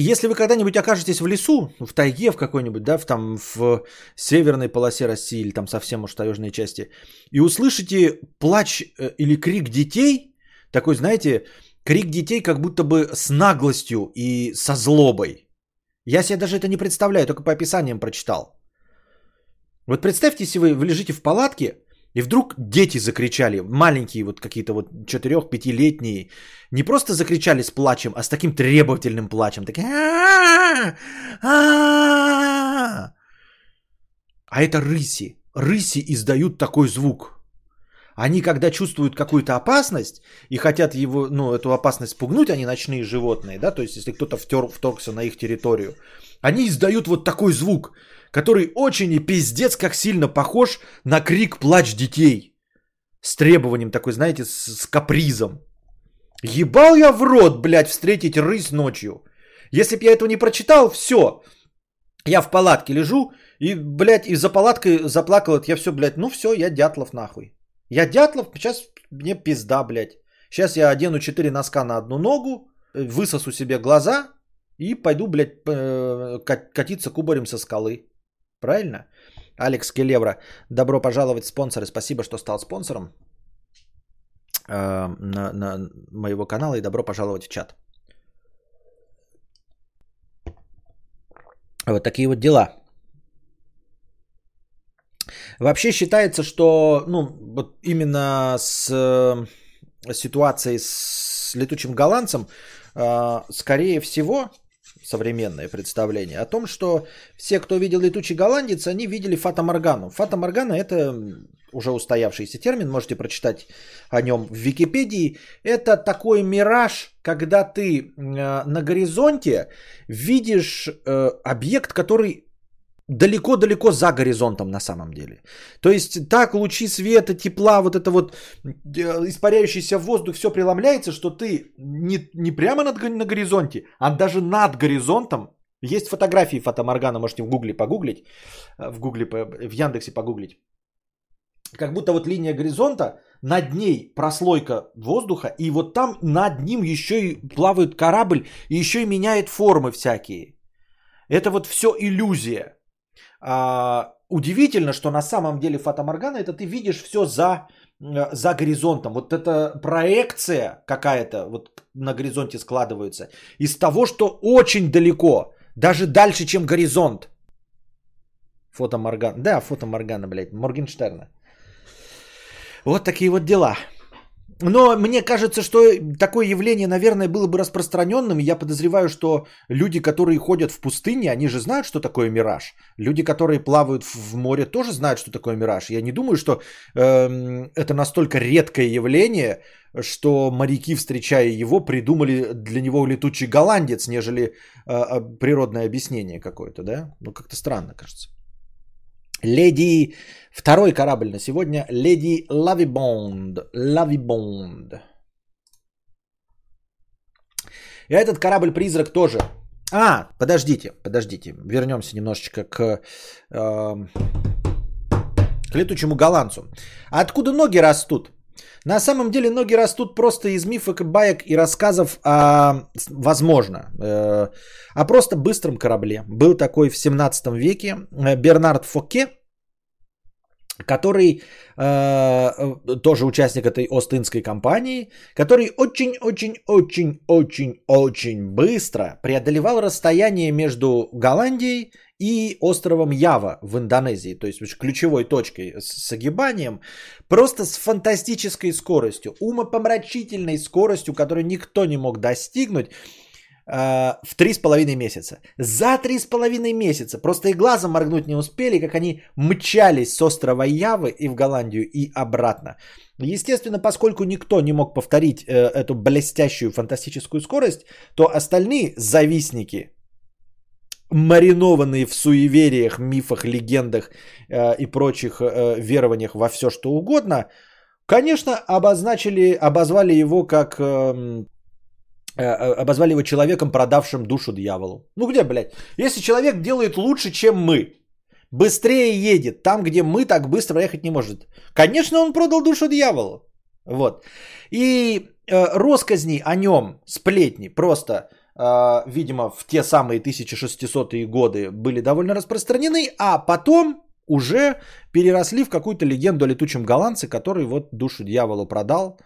если вы когда-нибудь окажетесь в лесу, в тайге в какой-нибудь, да, в, там в северной полосе России или там совсем уж таежной части, и услышите плач э, или крик детей, такой, знаете, крик детей как будто бы с наглостью и со злобой. Я себе даже это не представляю, только по описаниям прочитал. Вот представьте, если вы, вы лежите в палатке, и вдруг дети закричали, маленькие вот какие-то вот 4-5-летние, не просто закричали с плачем, а с таким требовательным плачем. Такие... А это рыси. Рыси издают такой звук. Они, когда чувствуют какую-то опасность и хотят его, ну, эту опасность спугнуть, они ночные животные, да, то есть если кто-то втер, вторгся на их территорию, они издают вот такой звук – который очень и пиздец как сильно похож на крик «Плач детей». С требованием такой, знаете, с, с капризом. Ебал я в рот, блядь, встретить рысь ночью. Если бы я этого не прочитал, все. Я в палатке лежу, и, блядь, и за палаткой заплакал, я все, блядь, ну все, я Дятлов нахуй. Я Дятлов, сейчас мне пизда, блядь. Сейчас я одену 4 носка на одну ногу, высосу себе глаза и пойду, блядь, э, катиться кубарем со скалы. Правильно? Алекс Келевра, добро пожаловать спонсоры. Спасибо, что стал спонсором э, на, на моего канала и добро пожаловать в чат. Вот такие вот дела. Вообще считается, что ну, вот именно с э, ситуацией с летучим голландцем, э, скорее всего, современное представление о том, что все, кто видел летучий голландец, они видели Фата Моргану. Фата Моргана это уже устоявшийся термин, можете прочитать о нем в Википедии. Это такой мираж, когда ты э, на горизонте видишь э, объект, который далеко-далеко за горизонтом на самом деле. То есть так лучи света, тепла, вот это вот э, испаряющийся воздух, все преломляется, что ты не, не прямо над, на горизонте, а даже над горизонтом. Есть фотографии фотоморгана, можете в гугле погуглить, э, в гугле, в Яндексе погуглить. Как будто вот линия горизонта, над ней прослойка воздуха, и вот там над ним еще и плавает корабль, и еще и меняет формы всякие. Это вот все иллюзия. А, удивительно, что на самом деле фотоморгана это ты видишь все за, э, за горизонтом. Вот эта проекция какая-то вот на горизонте складывается из того, что очень далеко, даже дальше, чем горизонт. Фото Моргана. Да, фото Моргана, блядь, Моргенштерна. Вот такие вот дела. Но мне кажется, что такое явление, наверное, было бы распространенным. Я подозреваю, что люди, которые ходят в пустыне, они же знают, что такое мираж. Люди, которые плавают в море, тоже знают, что такое мираж. Я не думаю, что э, это настолько редкое явление, что моряки, встречая его, придумали для него летучий голландец, нежели э, природное объяснение какое-то, да? Ну, как-то странно, кажется. Леди, второй корабль на сегодня, Леди Лавибонд. Лавибонд. И этот корабль-призрак тоже. А, подождите, подождите. Вернемся немножечко к, э, к летучему голландцу. откуда ноги растут? На самом деле ноги растут просто из мифок, баек и рассказов о, возможно, э, о просто быстром корабле. Был такой в 17 веке э, Бернард Фоке, который э, тоже участник этой Остинской компании, который очень-очень-очень-очень-очень быстро преодолевал расстояние между Голландией и островом Ява в Индонезии, то есть ключевой точкой с огибанием, просто с фантастической скоростью, умопомрачительной скоростью, которую никто не мог достигнуть э, в три с половиной месяца. За три с половиной месяца. Просто и глазом моргнуть не успели, как они мчались с острова Явы и в Голландию и обратно. Естественно, поскольку никто не мог повторить э, эту блестящую фантастическую скорость, то остальные завистники маринованные в суевериях, мифах, легендах э, и прочих э, верованиях во все что угодно, конечно, обозначили, обозвали его как... Эм, э, э, обозвали его человеком, продавшим душу дьяволу. Ну где, блядь? Если человек делает лучше, чем мы, быстрее едет там, где мы так быстро ехать не может. Конечно, он продал душу дьяволу. Вот. И э, росказни о нем, сплетни, просто видимо, в те самые 1600-е годы были довольно распространены, а потом уже переросли в какую-то легенду о летучем голландце, который вот душу дьяволу продал.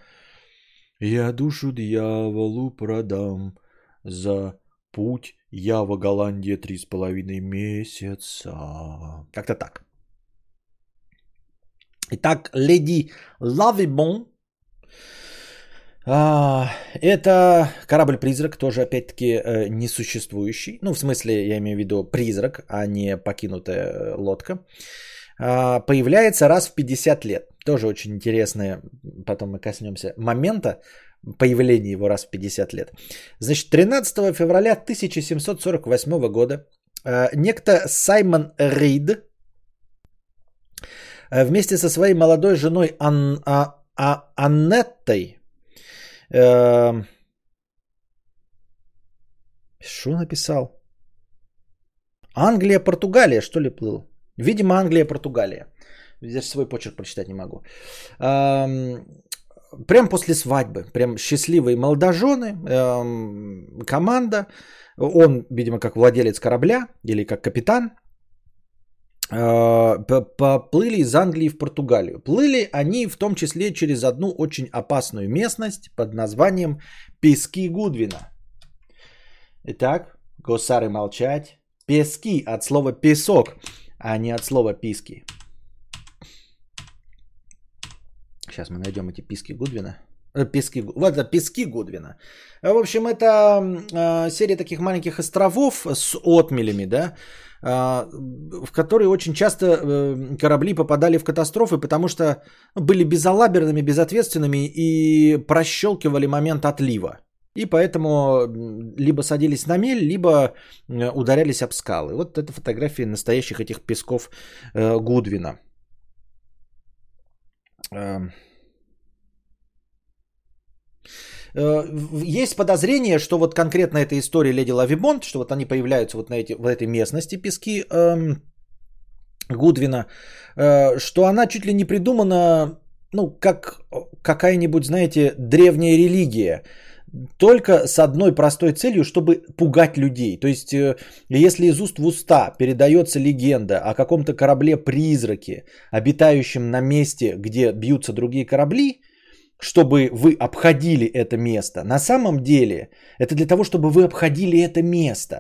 Я душу дьяволу продам за путь Ява Голландия три с половиной месяца. Как-то так. Итак, леди Лавибон а, это корабль-призрак, тоже опять-таки э, несуществующий. Ну, в смысле, я имею в виду призрак, а не покинутая э, лодка. А, появляется раз в 50 лет. Тоже очень интересное, потом мы коснемся момента появления его раз в 50 лет. Значит, 13 февраля 1748 года э, некто Саймон Рид вместе со своей молодой женой Ан, а, а, Аннеттой что написал? Англия, Португалия, что ли, плыл? Видимо, Англия, Португалия. Здесь свой почерк прочитать не могу. Эм, прям после свадьбы, прям счастливые молодожены, эм, команда. Он, видимо, как владелец корабля или как капитан, поплыли из Англии в Португалию. Плыли они в том числе через одну очень опасную местность под названием Пески Гудвина. Итак, госары молчать. Пески от слова песок, а не от слова писки. Сейчас мы найдем эти писки Гудвина. Э, пески, вот это пески Гудвина. В общем, это э, серия таких маленьких островов с отмелями, да, в которые очень часто э, корабли попадали в катастрофы, потому что были безалаберными, безответственными и прощелкивали момент отлива. И поэтому либо садились на мель, либо э, ударялись об скалы. Вот это фотографии настоящих этих песков э, Гудвина. Эм. Э, есть подозрение, что вот конкретно эта история Леди Лавибонд, что вот они появляются вот на эти, в этой местности пески эм, Гудвина, э, что она чуть ли не придумана, ну, как какая-нибудь, знаете, древняя религия, только с одной простой целью, чтобы пугать людей. То есть, э, если из уст в уста передается легенда о каком-то корабле-призраке, обитающем на месте, где бьются другие корабли, чтобы вы обходили это место. На самом деле это для того, чтобы вы обходили это место.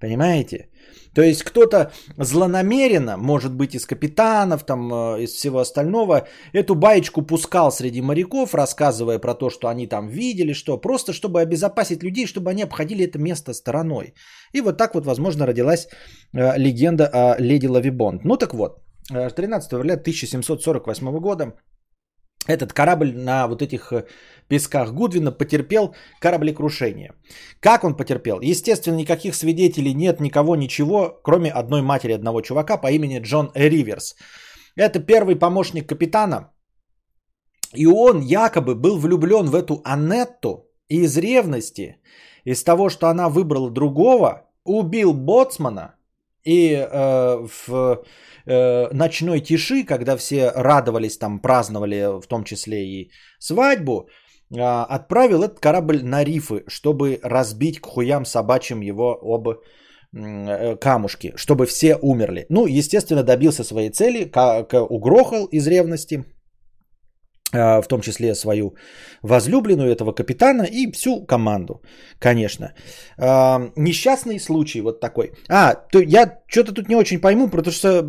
Понимаете? То есть кто-то злонамеренно, может быть, из капитанов, там, э, из всего остального, эту баечку пускал среди моряков, рассказывая про то, что они там видели, что просто чтобы обезопасить людей, чтобы они обходили это место стороной. И вот так вот, возможно, родилась э, легенда о леди Лавибонд. Ну так вот, 13 февраля 1748 года этот корабль на вот этих э, песках Гудвина потерпел кораблекрушение. Как он потерпел? Естественно, никаких свидетелей нет, никого, ничего, кроме одной матери одного чувака по имени Джон Риверс. Это первый помощник капитана. И он якобы был влюблен в эту Анетту и из ревности, из того, что она выбрала другого, убил боцмана и э, в э, ночной тиши, когда все радовались, там праздновали в том числе и свадьбу, э, отправил этот корабль на рифы, чтобы разбить к хуям собачьим его об э, камушки, чтобы все умерли. Ну, естественно, добился своей цели, как угрохал из ревности в том числе свою возлюбленную этого капитана и всю команду, конечно. А, несчастный случай вот такой. А, то я что-то тут не очень пойму, потому что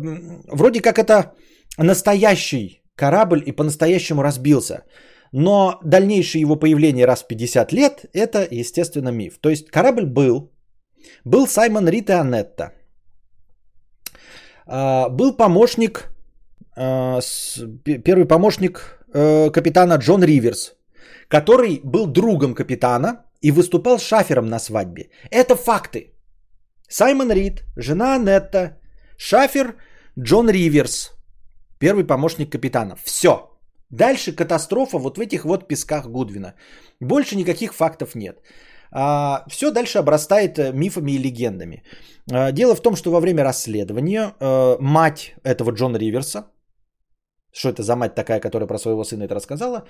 вроде как это настоящий корабль и по-настоящему разбился. Но дальнейшее его появление раз в 50 лет, это, естественно, миф. То есть корабль был, был Саймон Рит и Анетта. А, был помощник, первый помощник э, капитана Джон Риверс, который был другом капитана и выступал шафером на свадьбе. Это факты. Саймон Рид, жена Нетта, шафер Джон Риверс, первый помощник капитана. Все. Дальше катастрофа вот в этих вот песках Гудвина. Больше никаких фактов нет. А, все дальше обрастает э, мифами и легендами. А, дело в том, что во время расследования а, мать этого Джона Риверса, что это за мать такая, которая про своего сына это рассказала,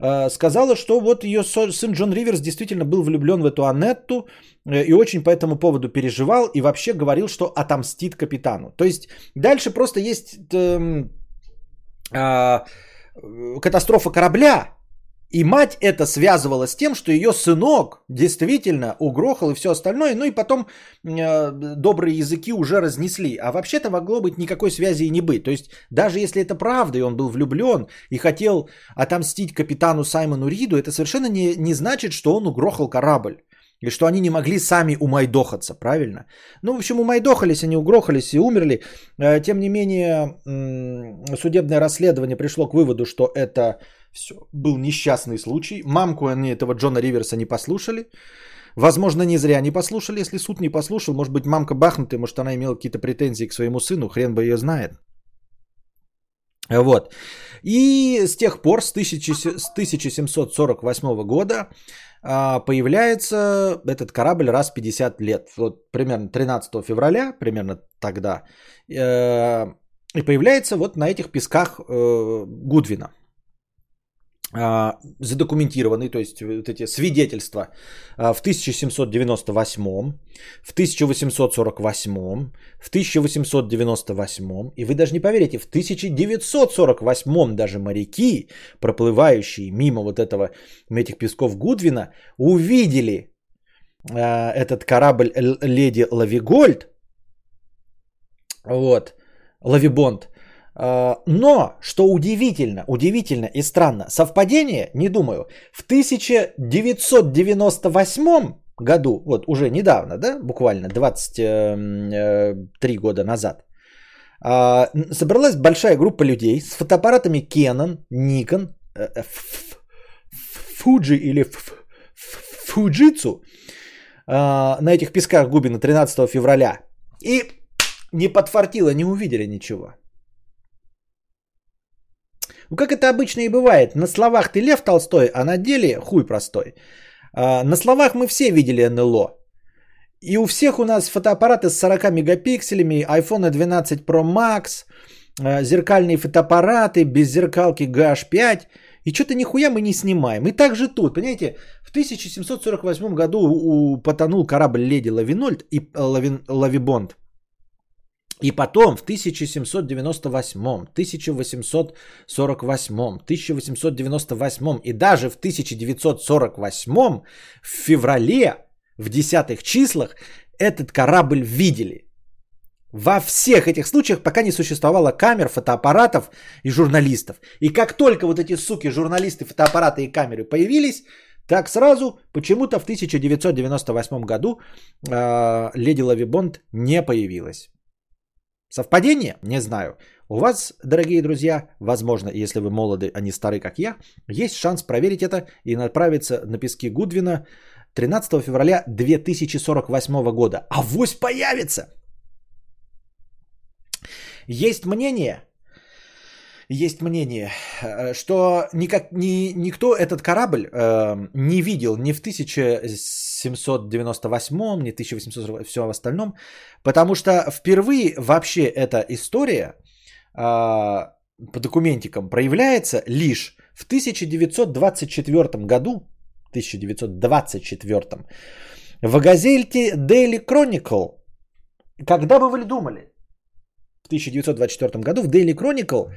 э, сказала, что вот ее сын Джон Риверс действительно был влюблен в эту Анетту э, и очень по этому поводу переживал и вообще говорил, что отомстит капитану. То есть дальше просто есть э, э, катастрофа корабля, и мать это связывала с тем, что ее сынок действительно угрохал и все остальное. Ну и потом э, добрые языки уже разнесли. А вообще-то могло быть никакой связи и не быть. То есть даже если это правда, и он был влюблен и хотел отомстить капитану Саймону Риду, это совершенно не, не значит, что он угрохал корабль. И что они не могли сами умайдохаться, правильно? Ну, в общем, умайдохались, они угрохались и умерли. Э, тем не менее, судебное расследование пришло к выводу, что это все, был несчастный случай. Мамку они этого Джона Риверса не послушали. Возможно, не зря не послушали. Если суд не послушал, может быть, мамка бахнутая, может, она имела какие-то претензии к своему сыну, хрен бы ее знает. Вот. И с тех пор, с 1748 года, а, появляется этот корабль раз в 50 лет. Вот примерно 13 февраля, примерно тогда, э, и появляется вот на этих песках э, Гудвина. А, задокументированы, то есть вот эти свидетельства а, в 1798, в 1848, в 1898, и вы даже не поверите, в 1948 даже моряки, проплывающие мимо вот этого, этих песков Гудвина, увидели а, этот корабль Леди Лавигольд, вот, Лавибонд, но, что удивительно, удивительно и странно, совпадение, не думаю, в 1998 году, вот уже недавно, да, буквально 23 э, года назад, а, собралась большая группа людей с фотоаппаратами Canon, Nikon, э, э, Fuji или Fujitsu а, на этих песках Губина 13 февраля. И не подфартило, не увидели ничего. Ну, как это обычно и бывает. На словах ты Лев Толстой, а на деле хуй простой. А, на словах мы все видели НЛО. И у всех у нас фотоаппараты с 40 мегапикселями, iPhone 12 Pro Max, а, зеркальные фотоаппараты, без зеркалки GH5. И что-то нихуя мы не снимаем. И так же тут, понимаете, в 1748 году потонул корабль Леди Лавинольд и Лавин, Лавибонд. И потом в 1798, 1848, 1898 и даже в 1948 в феврале в десятых числах этот корабль видели. Во всех этих случаях, пока не существовало камер, фотоаппаратов и журналистов. И как только вот эти суки, журналисты, фотоаппараты и камеры появились, так сразу почему-то в 1998 году э, Леди Лавибонд не появилась. Совпадение? Не знаю. У вас, дорогие друзья, возможно, если вы молоды, а не стары, как я, есть шанс проверить это и направиться на пески Гудвина 13 февраля 2048 года. А вось появится! Есть мнение, есть мнение, э, что никак, ни, никто этот корабль э, не видел ни в 1798, ни в 1840, все остальном, потому что впервые вообще эта история э, по документикам проявляется лишь в 1924 году, 1924, в газете Daily Chronicle. Когда бы вы думали? В 1924 году в Daily Chronicle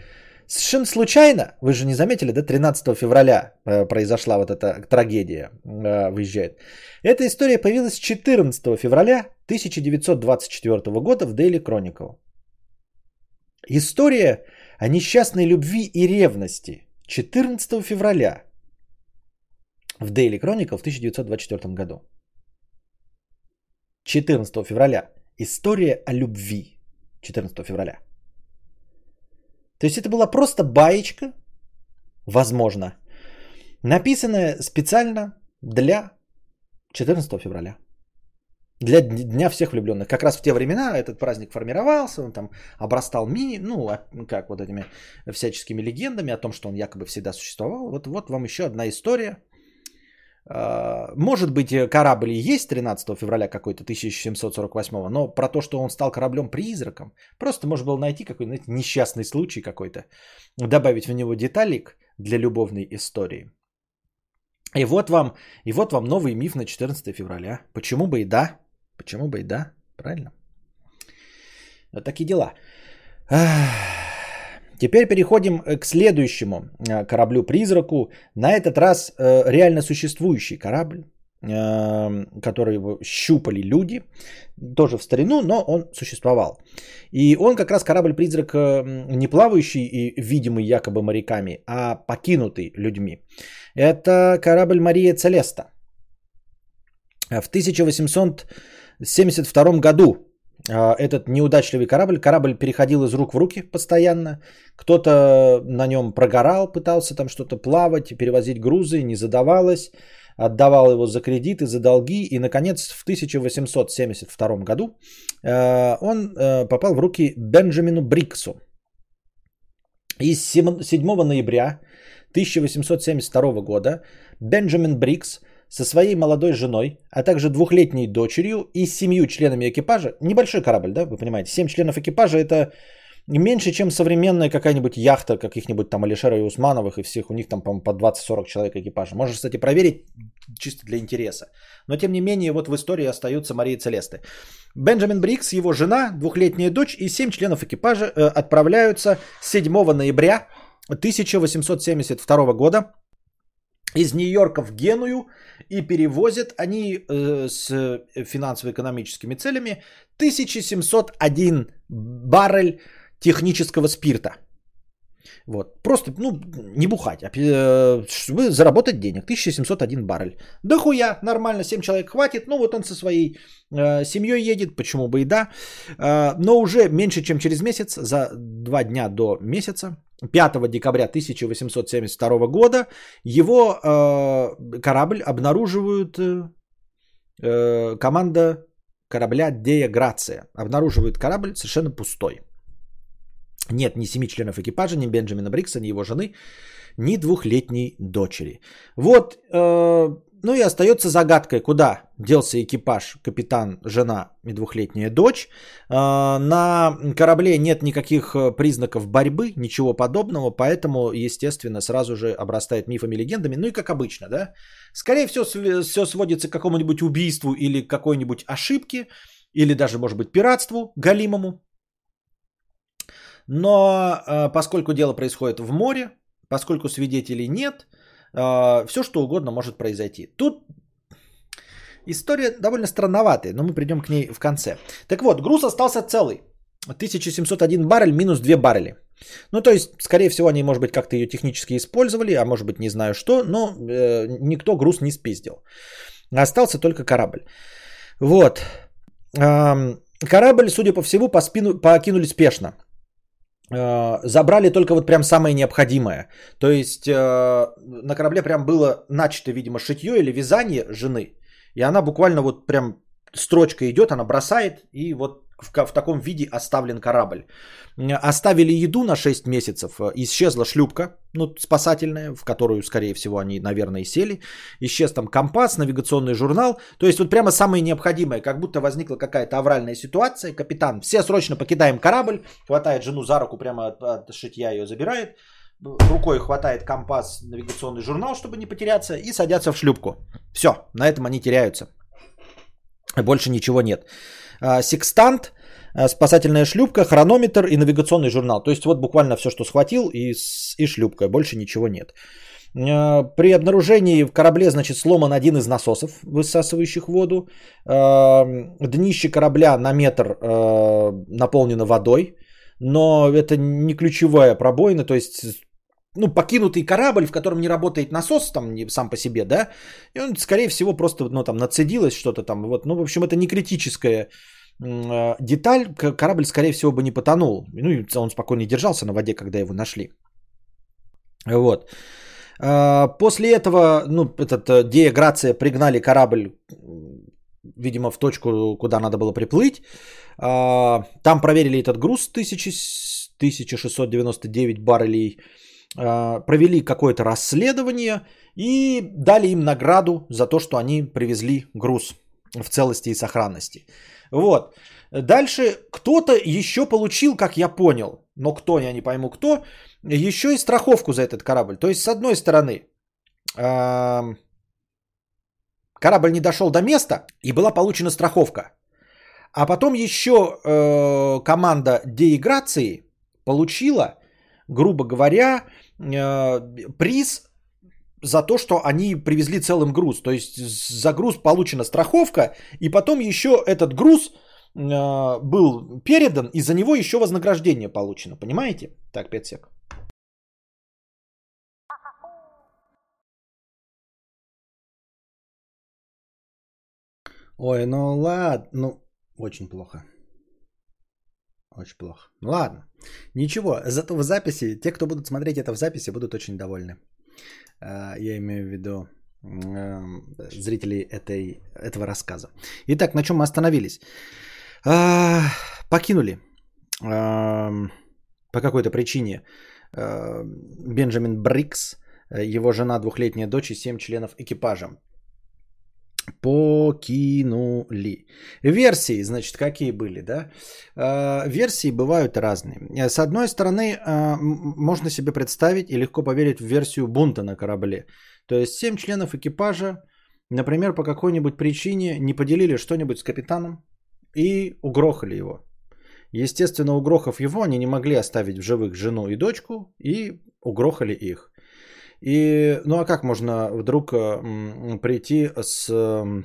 Совершенно случайно, вы же не заметили, да, 13 февраля э, произошла вот эта трагедия, э, выезжает. Эта история появилась 14 февраля 1924 года в Daily Chronicle. История о несчастной любви и ревности 14 февраля в Daily Chronicle в 1924 году. 14 февраля. История о любви. 14 февраля. То есть это была просто баечка, возможно, написанная специально для 14 февраля. Для Дня всех влюбленных. Как раз в те времена этот праздник формировался, он там обрастал мини, ну, а, как вот этими всяческими легендами о том, что он якобы всегда существовал. Вот, вот вам еще одна история – может быть, э, корабль и есть 13 февраля какой-то 1748, но про то, что он стал кораблем-призраком, просто можно было найти какой-то несчастный случай какой-то, добавить в него деталик для любовной истории. И вот вам, и вот вам новый миф на 14 февраля. Почему бы и да? Почему бы и да? Правильно? Вот такие дела. Теперь переходим э, к следующему э, кораблю-призраку. На этот раз э, реально существующий корабль, который щупали люди, тоже в старину, но он существовал. И он как раз корабль-призрак не плавающий и видимый якобы моряками, а покинутый людьми. Это корабль Мария Целеста. В 1872 году этот неудачливый корабль. Корабль переходил из рук в руки постоянно. Кто-то на нем прогорал, пытался там что-то плавать, перевозить грузы, не задавалось. Отдавал его за кредиты, за долги. И, наконец, в 1872 году э, он э, попал в руки Бенджамину Бриксу. И 7 ноября 1872 года Бенджамин Брикс – со своей молодой женой, а также двухлетней дочерью и семью членами экипажа. Небольшой корабль, да, вы понимаете. Семь членов экипажа это меньше, чем современная какая-нибудь яхта каких-нибудь там Алишера и Усмановых и всех. У них там, по по 20-40 человек экипажа. Можно, кстати, проверить чисто для интереса. Но, тем не менее, вот в истории остаются Мария Целесты. Бенджамин Брикс, его жена, двухлетняя дочь и семь членов экипажа э, отправляются 7 ноября 1872 года из Нью-Йорка в Геную и перевозят они э, с финансово-экономическими целями 1701 баррель технического спирта. Вот. Просто, ну, не бухать, а э, чтобы заработать денег. 1701 баррель. Да хуя, нормально, 7 человек хватит. Ну, вот он со своей э, семьей едет, почему бы и да. Э, но уже меньше, чем через месяц, за два дня до месяца, 5 декабря 1872 года его э, корабль обнаруживают э, э, команда корабля Дея Грация. Обнаруживают корабль совершенно пустой. Нет ни семи членов экипажа, ни Бенджамина Брикса, ни его жены, ни двухлетней дочери. Вот, э, ну и остается загадкой, куда делся экипаж, капитан, жена и двухлетняя дочь. Э, на корабле нет никаких э, признаков борьбы, ничего подобного, поэтому, естественно, сразу же обрастает мифами, легендами. Ну и как обычно, да? Скорее всего, все сводится к какому-нибудь убийству или какой-нибудь ошибке, или даже, может быть, пиратству галимому. Но э, поскольку дело происходит в море, поскольку свидетелей нет, э, все что угодно может произойти. Тут История довольно странноватая, но мы придем к ней в конце. Так вот, груз остался целый. 1701 баррель минус 2 барреля. Ну, то есть, скорее всего, они, может быть, как-то ее технически использовали, а может быть, не знаю что, но э, никто груз не спиздил. Остался только корабль. Вот. Эм, корабль, судя по всему, по спину, покинули спешно. Э, забрали только вот прям самое необходимое. То есть, э, на корабле прям было начато, видимо, шитье или вязание жены. И она буквально вот прям строчка идет, она бросает, и вот в, в таком виде оставлен корабль. Оставили еду на 6 месяцев, э, исчезла шлюпка, ну, спасательная, в которую, скорее всего, они, наверное, и сели. Исчез там компас, навигационный журнал. То есть вот прямо самое необходимое, как будто возникла какая-то авральная ситуация. Капитан, все срочно покидаем корабль, хватает жену за руку, прямо от, от шитья ее забирает. Рукой хватает компас, навигационный журнал, чтобы не потеряться, и садятся в шлюпку. Все, на этом они теряются. Больше ничего нет. А, секстант, а, спасательная шлюпка, хронометр и навигационный журнал. То есть вот буквально все, что схватил и, и шлюпка. Больше ничего нет. А, при обнаружении в корабле, значит, сломан один из насосов, высасывающих воду. Днище корабля на метр наполнено водой. Но это не ключевая пробоина, то есть ну, покинутый корабль, в котором не работает насос там сам по себе, да, и он, скорее всего, просто, ну, там, нацедилось что-то там, вот, ну, в общем, это не критическая э, деталь, корабль, скорее всего, бы не потонул, ну, и он спокойно держался на воде, когда его нашли, вот. Э, после этого, ну, этот э, Дея Грация пригнали корабль, видимо, в точку, куда надо было приплыть, э, там проверили этот груз 1699 баррелей, провели какое-то расследование и дали им награду за то, что они привезли груз в целости и сохранности. Вот. Дальше кто-то еще получил, как я понял, но кто, я не пойму кто, еще и страховку за этот корабль. То есть, с одной стороны, корабль не дошел до места и была получена страховка. А потом еще э, команда деиграции получила, грубо говоря, Э, приз за то, что они привезли целым груз. То есть за груз получена страховка, и потом еще этот груз э, был передан, и за него еще вознаграждение получено. Понимаете? Так, 5 сек. Ой, ну ладно, ну очень плохо. Очень плохо. Ну ладно. Ничего, зато в записи, те, кто будут смотреть это в записи, будут очень довольны. А, я имею в виду эм, зрителей этой, этого рассказа. Итак, на чем мы остановились? А, покинули по какой-то причине Бенджамин Брикс, его жена, двухлетняя дочь и семь членов экипажа. Покинули. Версии, значит, какие были, да? Э, версии бывают разные. С одной стороны, э, можно себе представить и легко поверить в версию бунта на корабле. То есть, семь членов экипажа, например, по какой-нибудь причине не поделили что-нибудь с капитаном и угрохали его. Естественно, угрохав его, они не могли оставить в живых жену и дочку и угрохали их. И, ну а как можно вдруг э, прийти с э,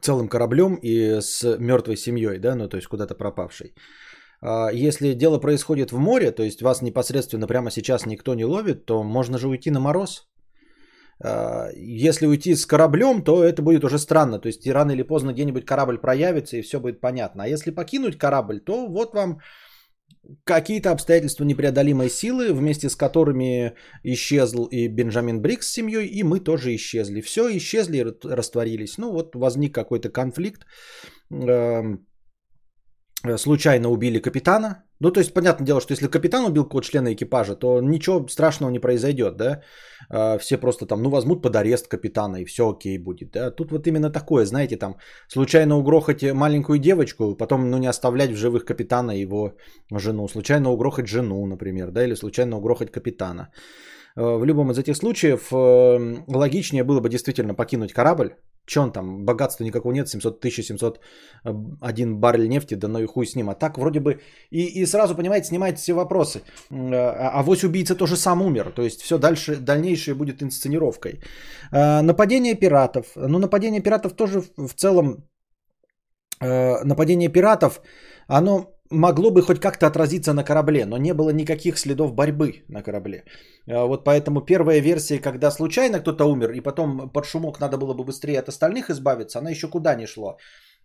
целым кораблем и с мертвой семьей, да, ну то есть куда-то пропавшей? А если дело происходит в море, то есть вас непосредственно прямо сейчас никто не ловит, то можно же уйти на мороз. А, если уйти с кораблем, то это будет уже странно. То есть рано или поздно где-нибудь корабль проявится и все будет понятно. А если покинуть корабль, то вот вам какие-то обстоятельства непреодолимой силы, вместе с которыми исчезл и Бенджамин Брикс с семьей, и мы тоже исчезли. Все исчезли растворились. Ну вот возник какой-то конфликт. Эм, случайно убили капитана. Ну, то есть, понятное дело, что если капитан убил кого члена экипажа, то ничего страшного не произойдет, да. А, все просто там, ну, возьмут под арест капитана, и все окей будет, да. Тут вот именно такое, знаете, там, случайно угрохать маленькую девочку, потом, ну, не оставлять в живых капитана его жену. Случайно угрохать жену, например, да, или случайно угрохать капитана. А, в любом из этих случаев э, логичнее было бы действительно покинуть корабль, Че он там, богатства никакого нет, 700 1701 баррель нефти, да ну и хуй с ним. А так вроде бы и, и сразу, понимаете, снимает все вопросы. А, а вось убийца тоже сам умер. То есть все дальше, дальнейшее будет инсценировкой. А, нападение пиратов. Ну, нападение пиратов тоже в, целом... Нападение пиратов, оно могло бы хоть как-то отразиться на корабле, но не было никаких следов борьбы на корабле. А, вот поэтому первая версия, когда случайно кто-то умер, и потом под шумок надо было бы быстрее от остальных избавиться, она еще куда не шло.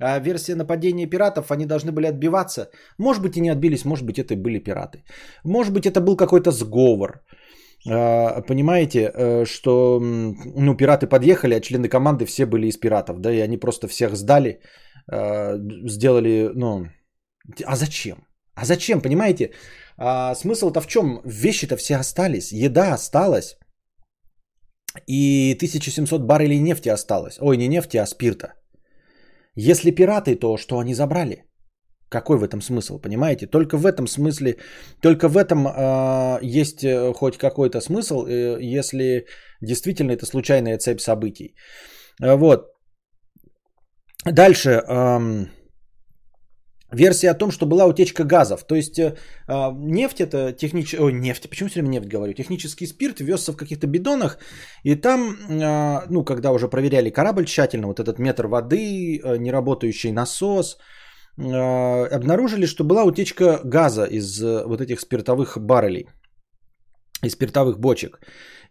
А версия нападения пиратов, они должны были отбиваться. Может быть и не отбились, может быть это и были пираты. Может быть это был какой-то сговор. А, понимаете, э, что ну, пираты подъехали, а члены команды все были из пиратов, да, и они просто всех сдали, а, сделали, ну, а зачем? А зачем, понимаете? А, смысл-то в чем? Вещи-то все остались, еда осталась. И 1700 баррелей нефти осталось. Ой, не нефти, а спирта. Если пираты, то что они забрали? Какой в этом смысл, понимаете? Только в этом смысле, только в этом э, есть хоть какой-то смысл, э, если действительно это случайная цепь событий. Э, вот. Дальше. Э, Версия о том, что была утечка газов. То есть э, а, нефть это технический... Ой, нефть. Почему все время нефть говорю? Технический спирт везся в каких-то бидонах. И там, э, ну, когда уже проверяли корабль тщательно, вот этот метр воды, э, неработающий насос, э, обнаружили, что была утечка газа из э, вот этих спиртовых баррелей. Из спиртовых бочек.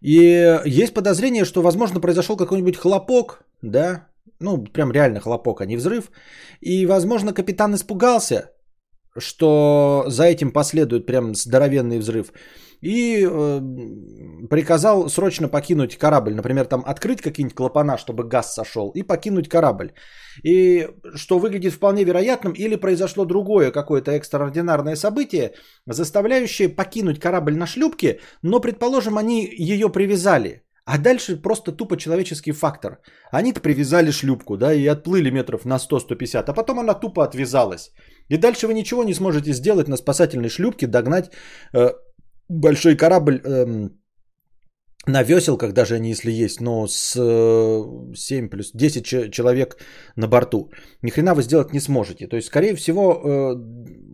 И есть подозрение, что, возможно, произошел какой-нибудь хлопок, да, ну, прям реально хлопок, а не взрыв. И, возможно, капитан испугался, что за этим последует прям здоровенный взрыв. И э, приказал срочно покинуть корабль. Например, там открыть какие-нибудь клапана, чтобы газ сошел, и покинуть корабль. И что выглядит вполне вероятным, или произошло другое какое-то экстраординарное событие, заставляющее покинуть корабль на шлюпке, но, предположим, они ее привязали. А дальше просто тупо человеческий фактор. Они-то привязали шлюпку, да, и отплыли метров на 100-150, а потом она тупо отвязалась. И дальше вы ничего не сможете сделать на спасательной шлюпке, догнать э, большой корабль э, на веселках, даже они если есть, но с 7 э, плюс 10 человек на борту. Ни хрена вы сделать не сможете. То есть, скорее всего, э,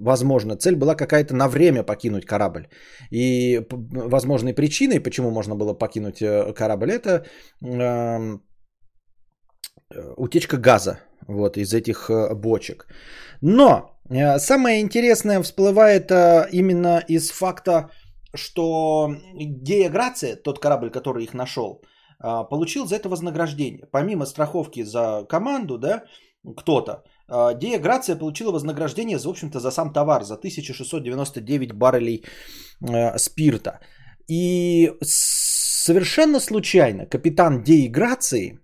возможно, цель была какая-то на время покинуть корабль. И возможной причиной, почему можно было покинуть э, корабль, это эм, утечка газа вот, из этих бочек. Но самое интересное всплывает именно из факта, что Гея Грация, тот корабль, который их нашел, а, получил за это вознаграждение. Помимо страховки за команду, да, кто-то, а, Дея Грация получила вознаграждение, в общем-то, за сам товар, за 1699 баррелей а, спирта. И совершенно случайно капитан Деи Грации –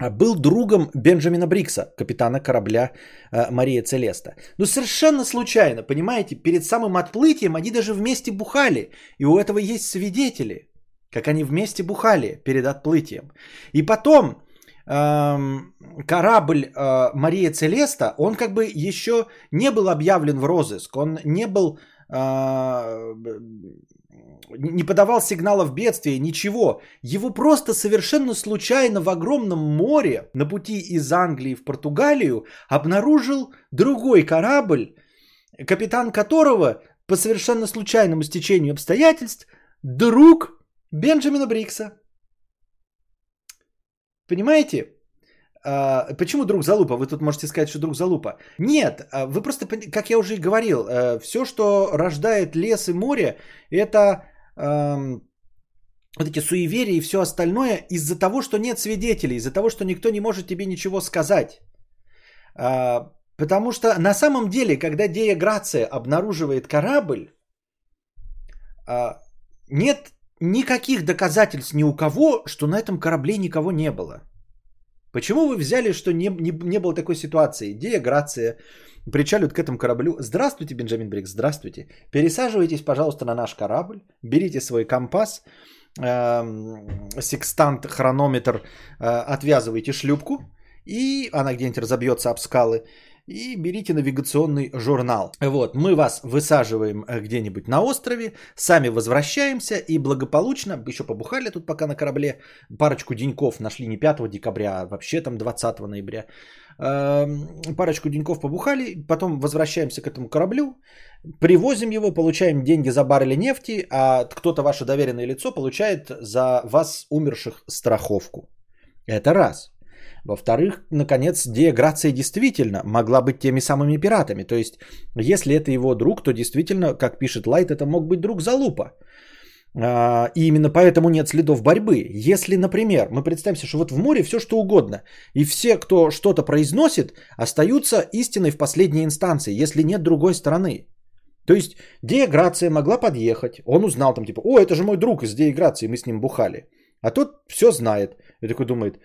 был другом Бенджамина Брикса, капитана корабля э, Мария Целеста. Но совершенно случайно, понимаете, перед самым отплытием они даже вместе бухали. И у этого есть свидетели, как они вместе бухали перед отплытием. И потом эм, корабль э, Мария Целеста, он как бы еще не был объявлен в розыск, он не был э, не подавал сигналов бедствия, ничего. Его просто совершенно случайно в огромном море на пути из Англии в Португалию обнаружил другой корабль, капитан которого по совершенно случайному стечению обстоятельств друг Бенджамина Брикса. Понимаете? А, почему друг залупа? Вы тут можете сказать, что друг залупа. Нет, а, вы просто, как я уже и говорил, э, все, что рождает лес и море, это эм, вот эти суеверия и все остальное из-за того, что нет свидетелей, из-за того, что никто не может тебе ничего сказать. А, потому что на самом деле, когда Дея Грация обнаруживает корабль, нет никаких доказательств ни у кого, что на этом корабле никого не было. Почему вы взяли, что не, не, не было такой ситуации? Идея, грация, причалят к этому кораблю. Здравствуйте, Бенджамин Брикс, здравствуйте. Пересаживайтесь, пожалуйста, на наш корабль, берите свой компас, э, секстант, хронометр, э, отвязывайте шлюпку, и она где-нибудь разобьется об скалы, и берите навигационный журнал. Вот, мы вас высаживаем э, где-нибудь на острове, сами возвращаемся и благополучно, еще побухали тут пока на корабле, парочку деньков нашли не 5 декабря, а вообще там 20 ноября. Эм, парочку деньков побухали, потом возвращаемся к этому кораблю, привозим его, получаем деньги за баррели нефти, а кто-то ваше доверенное лицо получает за вас умерших страховку. Это раз. Во-вторых, наконец, Грация действительно могла быть теми самыми пиратами. То есть, если это его друг, то действительно, как пишет Лайт, это мог быть друг Залупа. А, и именно поэтому нет следов борьбы. Если, например, мы представим себе, что вот в море все что угодно, и все, кто что-то произносит, остаются истиной в последней инстанции, если нет другой стороны. То есть Диаграция могла подъехать, он узнал там типа, о, это же мой друг из Диаграции, мы с ним бухали. А тот все знает. И такой думает,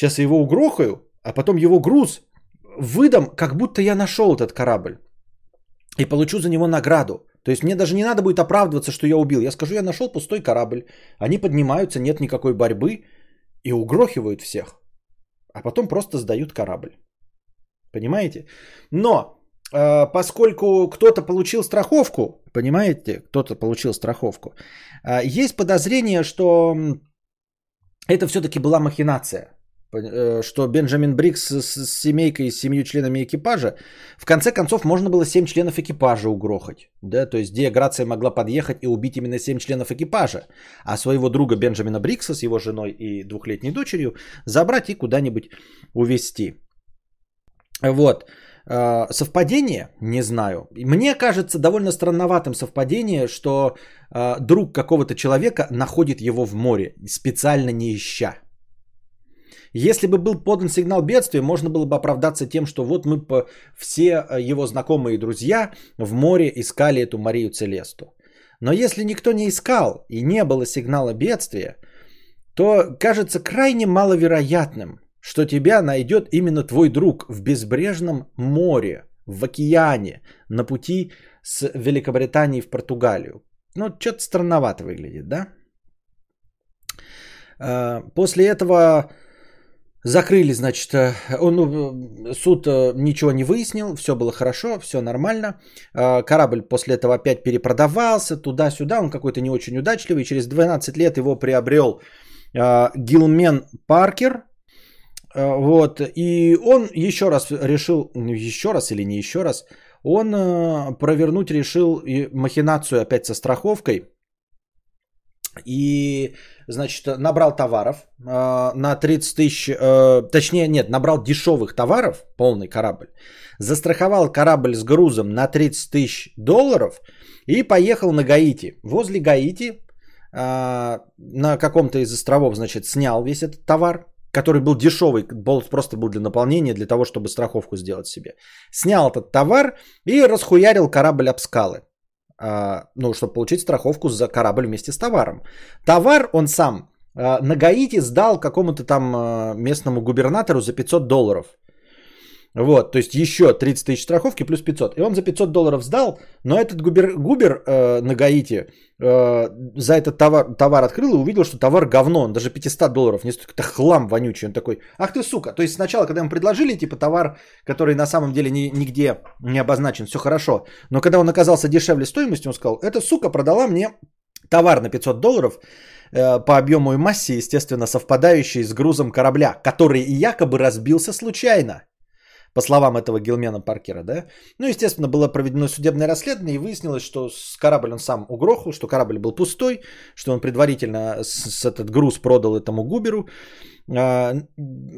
сейчас я его угрохаю, а потом его груз выдам, как будто я нашел этот корабль. И получу за него награду. То есть мне даже не надо будет оправдываться, что я убил. Я скажу, я нашел пустой корабль. Они поднимаются, нет никакой борьбы и угрохивают всех. А потом просто сдают корабль. Понимаете? Но э, поскольку кто-то получил страховку, понимаете, кто-то получил страховку, э, есть подозрение, что это все-таки была махинация. Э, что Бенджамин Брикс с семейкой, с семью членами экипажа, в конце концов можно было 7 членов экипажа угрохать. Да? То есть Диаграция могла подъехать и убить именно 7 членов экипажа, а своего друга Бенджамина Брикса с его женой и двухлетней дочерью забрать и куда-нибудь увезти. Вот. Э, совпадение? Не знаю. Мне кажется довольно странноватым совпадение, что э, друг какого-то человека находит его в море, специально не ища. Если бы был подан сигнал бедствия, можно было бы оправдаться тем, что вот мы по все э, его знакомые и друзья в море искали эту Марию Целесту. Но если никто не искал и не было сигнала бедствия, то кажется крайне маловероятным, что тебя найдет именно твой друг в безбрежном море, в океане, на пути с Великобритании в Португалию. Ну, что-то странновато выглядит, да? Э, после этого Закрыли, значит, э, он, ну, суд э, ничего не выяснил, все было хорошо, все нормально. Э, корабль после этого опять перепродавался туда-сюда, он какой-то не очень удачливый. Через 12 лет его приобрел Гилмен Паркер. Вот, и он еще раз решил, ну, еще раз или не еще раз, он провернуть решил махинацию опять со страховкой – и, значит, набрал товаров э, на 30 тысяч, э, точнее, нет, набрал дешевых товаров, полный корабль, застраховал корабль с грузом на 30 тысяч долларов и поехал на Гаити. Возле Гаити э, на каком-то из островов, значит, снял весь этот товар, который был дешевый, просто был для наполнения, для того, чтобы страховку сделать себе. Снял этот товар и расхуярил корабль об скалы. А, ну, чтобы получить страховку за корабль вместе с товаром. Товар он сам а, на Гаити сдал какому-то там а, местному губернатору за 500 долларов. Вот, то есть еще 30 тысяч страховки плюс 500. И он за 500 долларов сдал, но этот губер, губер э, на Гаити э, за этот товар, товар открыл и увидел, что товар говно, он даже 500 долларов не стоит, это хлам вонючий. Он такой, ах ты сука. То есть сначала, когда ему предложили типа товар, который на самом деле ни, нигде не обозначен, все хорошо. Но когда он оказался дешевле стоимости, он сказал, эта сука продала мне товар на 500 долларов, э, по объему и массе, естественно, совпадающий с грузом корабля, который якобы разбился случайно по словам этого Гилмена Паркера, да. Ну, естественно, было проведено судебное расследование и выяснилось, что с корабль он сам угрохал, что корабль был пустой, что он предварительно с, с этот груз продал этому Губеру. А,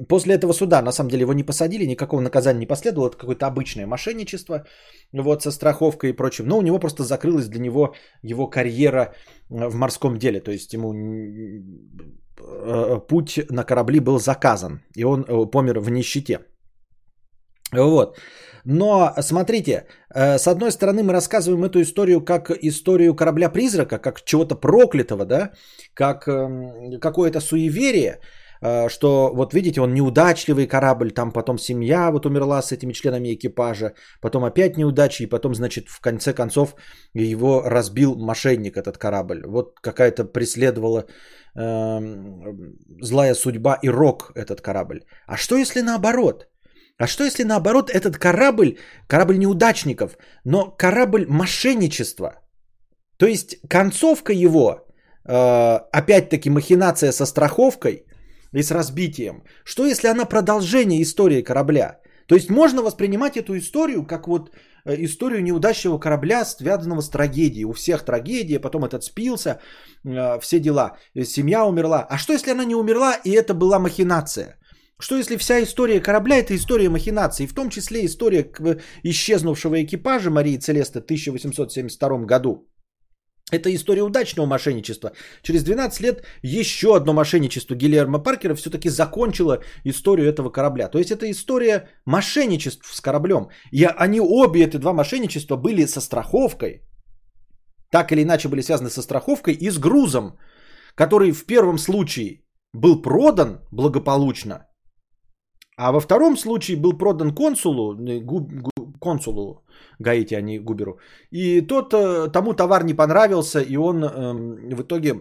после этого суда, на самом деле, его не посадили, никакого наказания не последовало, это какое-то обычное мошенничество, вот, со страховкой и прочим. Но у него просто закрылась для него его карьера в морском деле, то есть ему э, путь на корабли был заказан, и он э, помер в нищете. Вот. Но смотрите, э, с одной стороны мы рассказываем эту историю как историю корабля-призрака, как чего-то проклятого, да, как эм, какое-то суеверие, э, что вот видите, он неудачливый корабль, там потом семья вот умерла с этими членами экипажа, потом опять неудачи, и потом, значит, в конце концов его разбил мошенник этот корабль. Вот какая-то преследовала э, злая судьба и рок этот корабль. А что если наоборот? А что если наоборот этот корабль, корабль неудачников, но корабль мошенничества? То есть концовка его, э, опять-таки махинация со страховкой и с разбитием. Что если она продолжение истории корабля? То есть можно воспринимать эту историю как вот э, историю неудачного корабля, связанного с трагедией. У всех трагедия, потом этот спился, э, все дела. Семья умерла. А что если она не умерла и это была махинация? Что если вся история корабля это история махинации, в том числе история исчезнувшего экипажа Марии Целесты в 1872 году? Это история удачного мошенничества. Через 12 лет еще одно мошенничество Гильермо Паркера все-таки закончило историю этого корабля. То есть это история мошенничеств с кораблем. И они обе, эти два мошенничества, были со страховкой. Так или иначе были связаны со страховкой и с грузом, который в первом случае был продан благополучно, а во втором случае был продан консулу, губ, консулу Гаити, а не Губеру. И тот, э, тому товар не понравился, и он э, в итоге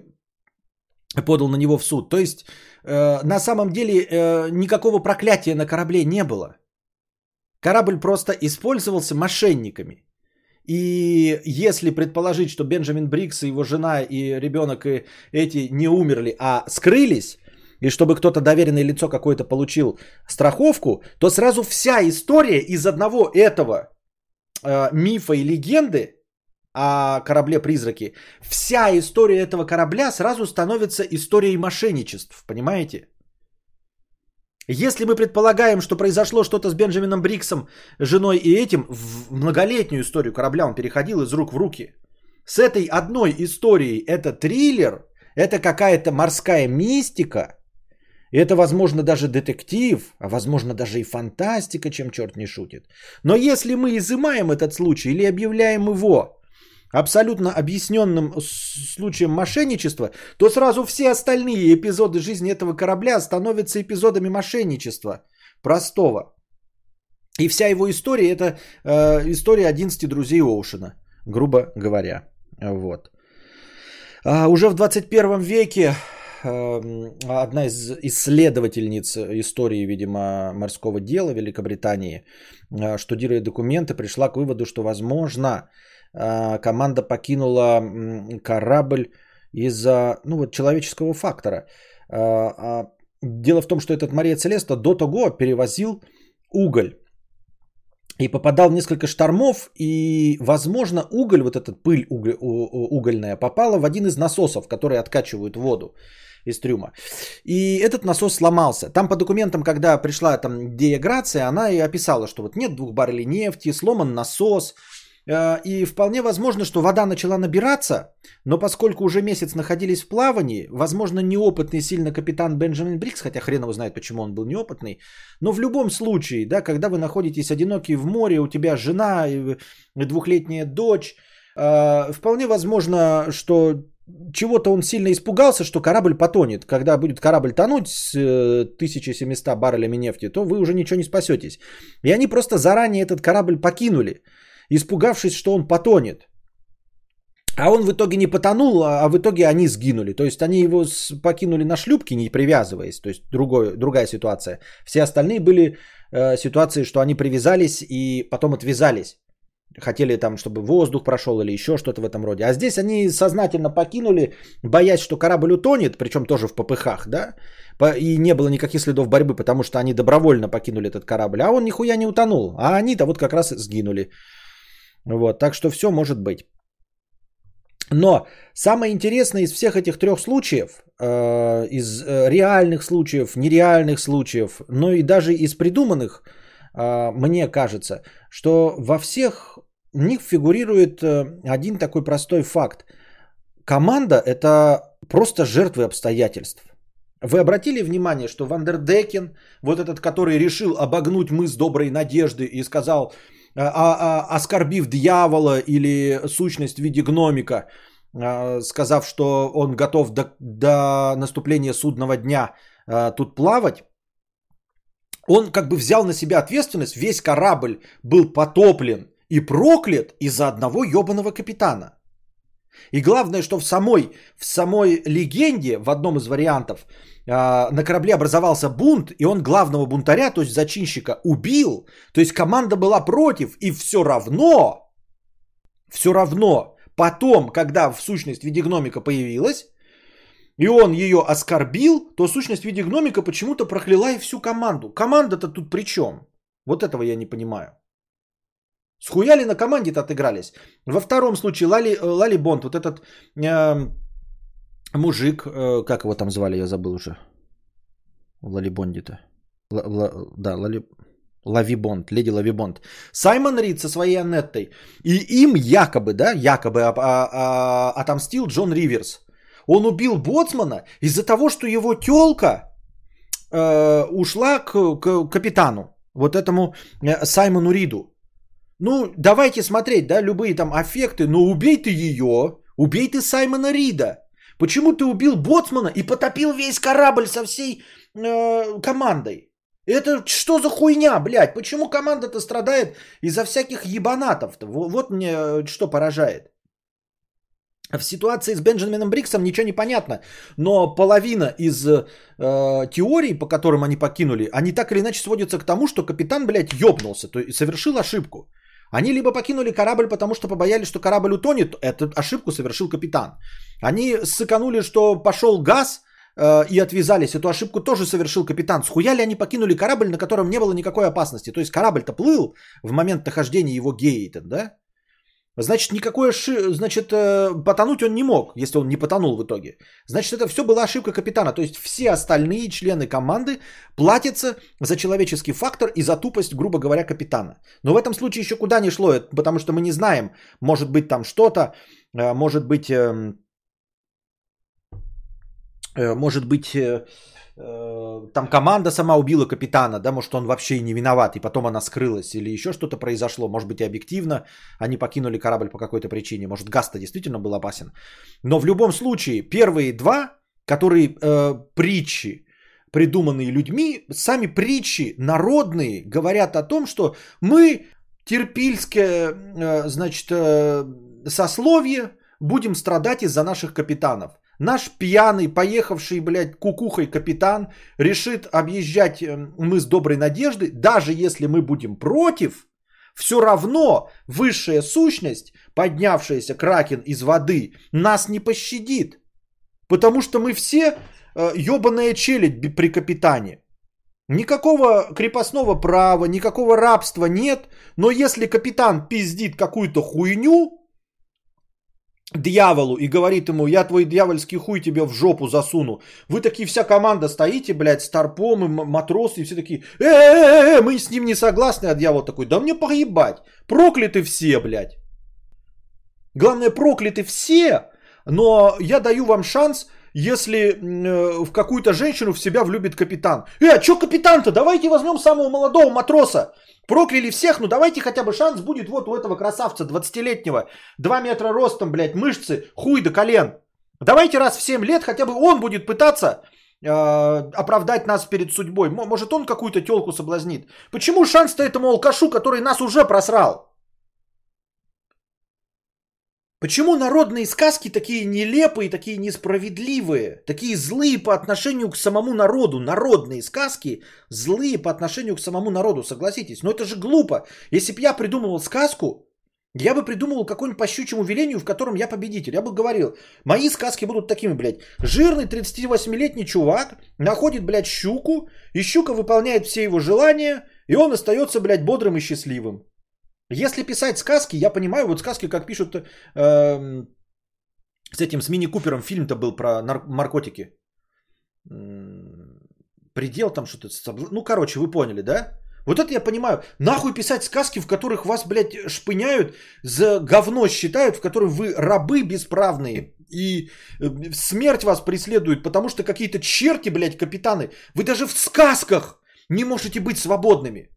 подал на него в суд. То есть э, на самом деле э, никакого проклятия на корабле не было. Корабль просто использовался мошенниками. И если предположить, что Бенджамин Брикс и его жена и ребенок и эти не умерли, а скрылись, и чтобы кто-то доверенное лицо какое-то получил страховку, то сразу вся история из одного этого э, мифа и легенды о корабле-призраке, вся история этого корабля сразу становится историей мошенничеств, понимаете? Если мы предполагаем, что произошло что-то с Бенджамином Бриксом, женой и этим, в многолетнюю историю корабля он переходил из рук в руки. С этой одной историей это триллер, это какая-то морская мистика – это, возможно, даже детектив, а возможно, даже и фантастика, чем черт не шутит. Но если мы изымаем этот случай или объявляем его абсолютно объясненным случаем мошенничества, то сразу все остальные эпизоды жизни этого корабля становятся эпизодами мошенничества. Простого. И вся его история это э, история 11 друзей Оушена, грубо говоря. Вот. А уже в 21 веке одна из исследовательниц истории, видимо, морского дела Великобритании, э, штудируя документы, пришла к выводу, что, возможно, э, команда покинула корабль из-за ну, вот, человеческого фактора. Э, а дело в том, что этот Мария Целеста до того перевозил уголь и попадал в несколько штормов, и, возможно, уголь, вот эта пыль угольная, попала в один из насосов, которые откачивают воду из трюма. И этот насос сломался. Там по документам, когда пришла там дееграция, она и описала, что вот нет двух баррелей нефти, сломан насос. Э, и вполне возможно, что вода начала набираться, но поскольку уже месяц находились в плавании, возможно, неопытный сильно капитан Бенджамин Брикс, хотя хрен его знает, почему он был неопытный, но в любом случае, да, когда вы находитесь одиноки в море, у тебя жена, двухлетняя дочь, э, вполне возможно, что чего-то он сильно испугался, что корабль потонет. Когда будет корабль тонуть с 1700 э, баррелями нефти, то вы уже ничего не спасетесь. И они просто заранее этот корабль покинули, испугавшись, что он потонет. А он в итоге не потонул, а в итоге они сгинули. То есть они его покинули на шлюпке, не привязываясь. То есть другой, другая ситуация. Все остальные были э, ситуации, что они привязались и потом отвязались хотели там, чтобы воздух прошел или еще что-то в этом роде. А здесь они сознательно покинули, боясь, что корабль утонет, причем тоже в попыхах, да, и не было никаких следов борьбы, потому что они добровольно покинули этот корабль, а он нихуя не утонул, а они-то вот как раз сгинули. Вот, так что все может быть. Но самое интересное из всех этих трех случаев, э, из э, реальных случаев, нереальных случаев, но и даже из придуманных, э, мне кажется, что во всех них фигурирует э, один такой простой факт. Команда – это просто жертвы обстоятельств. Вы обратили внимание, что Вандердекен, вот этот, который решил обогнуть мыс доброй надежды и сказал, а, а, оскорбив дьявола или сущность в виде гномика, а, сказав, что он готов до, до наступления судного дня а, тут плавать, он как бы взял на себя ответственность, весь корабль был потоплен и проклят из-за одного ебаного капитана. И главное, что в самой, в самой легенде, в одном из вариантов, а, на корабле образовался бунт, и он главного бунтаря, то есть зачинщика, убил. То есть команда была против, и все равно, все равно, потом, когда в сущность в виде гномика появилась, и он ее оскорбил, то сущность в виде гномика почему-то прокляла и всю команду. Команда-то тут при чем? Вот этого я не понимаю. Схуяли на команде-то отыгрались. Во втором случае Лали, э, Лали Бонд, вот этот э, мужик, э, как его там звали, я забыл уже. Лали Бонди-то. Да, Лали... Лави Бонд, леди Лави Бонд. Саймон Рид со своей Аннеттой. И им якобы, да, якобы а, а, а, отомстил Джон Риверс. Он убил Боцмана из-за того, что его телка э, ушла к, к капитану. Вот этому э, Саймону Риду. Ну, давайте смотреть, да, любые там аффекты, но убей ты ее, убей ты Саймона Рида. Почему ты убил Боцмана и потопил весь корабль со всей э, командой? Это что за хуйня, блядь? Почему команда-то страдает из-за всяких ебанатов-то? Вот мне э, что поражает. В ситуации с Бенджамином Бриксом ничего не понятно, но половина из э, теорий, по которым они покинули, они так или иначе сводятся к тому, что капитан, блядь, ёбнулся, то есть совершил ошибку. Они либо покинули корабль, потому что побоялись, что корабль утонет, эту ошибку совершил капитан. Они сыканули, что пошел газ э, и отвязались, эту ошибку тоже совершил капитан. Схуяли они покинули корабль, на котором не было никакой опасности. То есть корабль-то плыл в момент нахождения его гейтед, да? Значит, никакой ши... значит, э, потонуть он не мог, если он не потонул в итоге. Значит, это все была ошибка капитана. То есть все остальные члены команды платятся за человеческий фактор и за тупость, грубо говоря, капитана. Но в этом случае еще куда не шло, потому что мы не знаем, может быть там что-то, э, может быть, эм, э, может быть, Э, там команда сама убила капитана, да, может он вообще и не виноват, и потом она скрылась, или еще что-то произошло, может быть и объективно, они покинули корабль по какой-то причине, может газ действительно был опасен. Но в любом случае, первые два, которые э, притчи, придуманные людьми, сами притчи народные говорят о том, что мы, терпильское, э, значит, э, сословие, будем страдать из-за наших капитанов. Наш пьяный, поехавший, блядь, кукухой капитан решит объезжать э, мы с Доброй Надежды, даже если мы будем против, все равно высшая сущность, поднявшаяся кракен из воды, нас не пощадит. Потому что мы все э, ебаная челядь при капитане. Никакого крепостного права, никакого рабства нет, но если капитан пиздит какую-то хуйню, дьяволу и говорит ему, я твой дьявольский хуй тебе в жопу засуну. Вы такие вся команда стоите, блядь, старпом и матросы, и все такие, э, мы с ним не согласны, а дьявол такой, да мне поебать, прокляты все, блядь. Главное, прокляты все, но я даю вам шанс, если э, в какую-то женщину в себя влюбит капитан. Э, а что капитан-то? Давайте возьмем самого молодого матроса. Прокляли всех, ну давайте хотя бы шанс будет вот у этого красавца 20-летнего. 2 метра ростом, блядь, мышцы, хуй до колен. Давайте раз в 7 лет хотя бы он будет пытаться э, оправдать нас перед судьбой. Может он какую-то телку соблазнит. Почему шанс-то этому алкашу, который нас уже просрал? Почему народные сказки такие нелепые, такие несправедливые, такие злые по отношению к самому народу? Народные сказки злые по отношению к самому народу, согласитесь. Но это же глупо. Если бы я придумывал сказку, я бы придумывал какой-нибудь по щучьему велению, в котором я победитель. Я бы говорил, мои сказки будут такими, блядь. Жирный 38-летний чувак находит, блядь, щуку, и щука выполняет все его желания, и он остается, блядь, бодрым и счастливым. Если писать сказки, я понимаю, вот сказки, как пишут э, с этим, с Мини Купером, фильм-то был про нар- наркотики. Предел там что-то, ну, короче, вы поняли, да? Вот это я понимаю. Нахуй писать сказки, в которых вас, блядь, шпыняют, за говно считают, в которых вы рабы бесправные. И э, смерть вас преследует, потому что какие-то черти, блядь, капитаны. Вы даже в сказках не можете быть свободными.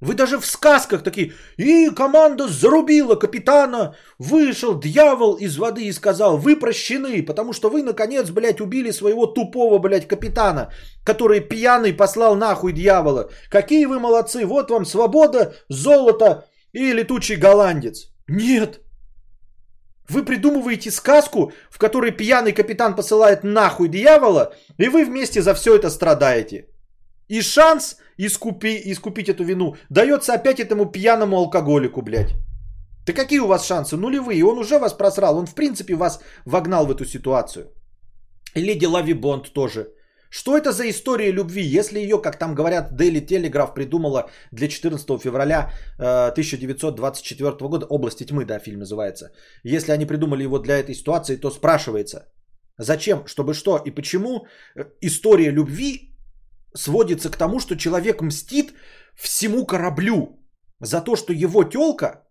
Вы даже в сказках такие, и команда зарубила капитана, вышел дьявол из воды и сказал, вы прощены, потому что вы, наконец, блядь, убили своего тупого, блядь, капитана, который пьяный послал нахуй дьявола. Какие вы молодцы, вот вам свобода, золото и летучий голландец. Нет. Вы придумываете сказку, в которой пьяный капитан посылает нахуй дьявола, и вы вместе за все это страдаете. И шанс искупи, искупить эту вину дается опять этому пьяному алкоголику, блядь. Да какие у вас шансы? Нулевые. Он уже вас просрал. Он в принципе вас вогнал в эту ситуацию. Леди Лави Бонд тоже. Что это за история любви, если ее, как там говорят, Daily Telegraph придумала для 14 февраля 1924 э, года, «Области тьмы», да, фильм называется. Если они придумали его для этой ситуации, то спрашивается, зачем, чтобы что и почему э, история любви сводится к тому, что человек мстит всему кораблю за то, что его телка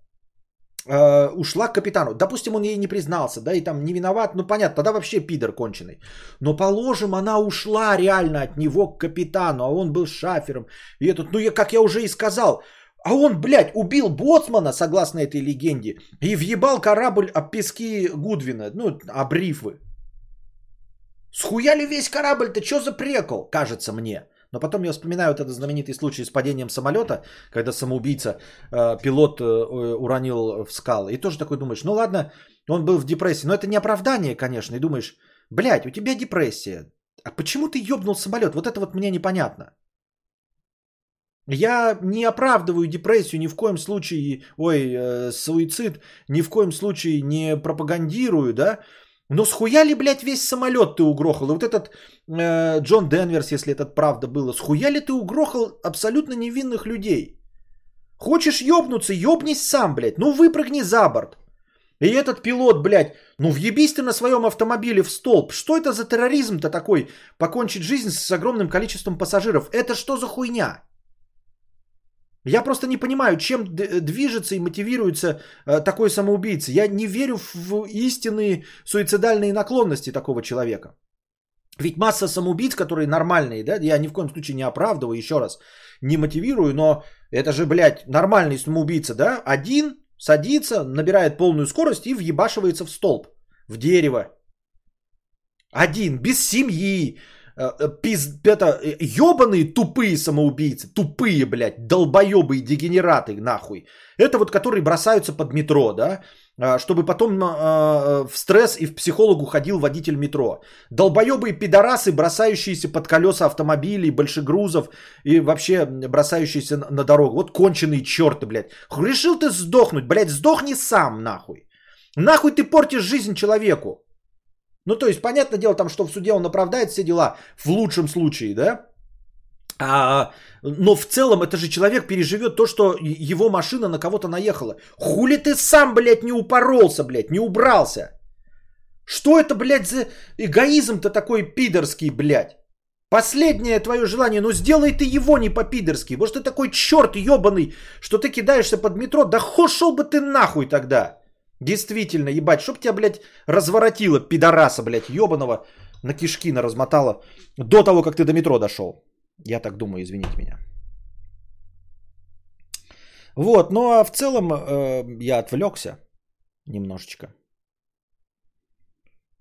э, ушла к капитану. Допустим, он ей не признался, да, и там не виноват, ну понятно, тогда вообще пидор конченый. Но положим, она ушла реально от него к капитану, а он был шафером. И этот, ну я, как я уже и сказал, а он, блядь, убил боцмана, согласно этой легенде, и въебал корабль об пески Гудвина, ну, об рифы. Схуяли весь корабль, ты что за прекол, кажется мне. Но потом я вспоминаю вот этот знаменитый случай с падением самолета, когда самоубийца, э, пилот э, уронил в скалы. И тоже такой думаешь, ну ладно, он был в депрессии. Но это не оправдание, конечно. И думаешь, блядь, у тебя депрессия. А почему ты ёбнул самолет? Вот это вот мне непонятно. Я не оправдываю депрессию ни в коем случае, ой, э, суицид, ни в коем случае не пропагандирую, да, но схуя ли, блядь, весь самолет ты угрохал? И вот этот э, Джон Денверс, если это правда было, схуя ли ты угрохал абсолютно невинных людей? Хочешь ёбнуться, ёбнись сам, блядь. Ну выпрыгни за борт. И этот пилот, блядь, ну въебись ты на своем автомобиле в столб. Что это за терроризм-то такой? Покончить жизнь с огромным количеством пассажиров. Это что за хуйня? Я просто не понимаю, чем движется и мотивируется э, такой самоубийца. Я не верю в истинные суицидальные наклонности такого человека. Ведь масса самоубийц, которые нормальные, да, я ни в коем случае не оправдываю, еще раз, не мотивирую, но это же, блядь, нормальный самоубийца, да, один садится, набирает полную скорость и въебашивается в столб, в дерево. Один, без семьи, Э, э, пиз, это, ебаные э, тупые самоубийцы, тупые, блядь, долбоебые дегенераты, нахуй. Это вот которые бросаются под метро, да, чтобы потом в стресс и в психологу ходил водитель метро. Долбоебые пидорасы, бросающиеся под колеса автомобилей, большегрузов и вообще бросающиеся на дорогу. Вот конченые черты, блядь. Решил ты сдохнуть, блядь, сдохни сам, нахуй. Нахуй ты портишь жизнь человеку. Ну, то есть, понятное дело, там, что в суде он оправдает все дела, в лучшем случае, да? А, но в целом это же человек переживет то, что его машина на кого-то наехала. Хули ты сам, блядь, не упоролся, блядь, не убрался? Что это, блядь, за эгоизм-то такой пидорский, блядь? Последнее твое желание, ну сделай ты его не по-пидорски. Может ты такой черт ебаный, что ты кидаешься под метро, да шел бы ты нахуй тогда. Действительно, ебать, чтоб тебя, блядь, разворотило, пидораса, блядь, ебаного, на кишки на размотало до того, как ты до метро дошел. Я так думаю, извините меня. Вот, ну а в целом э, я отвлекся немножечко.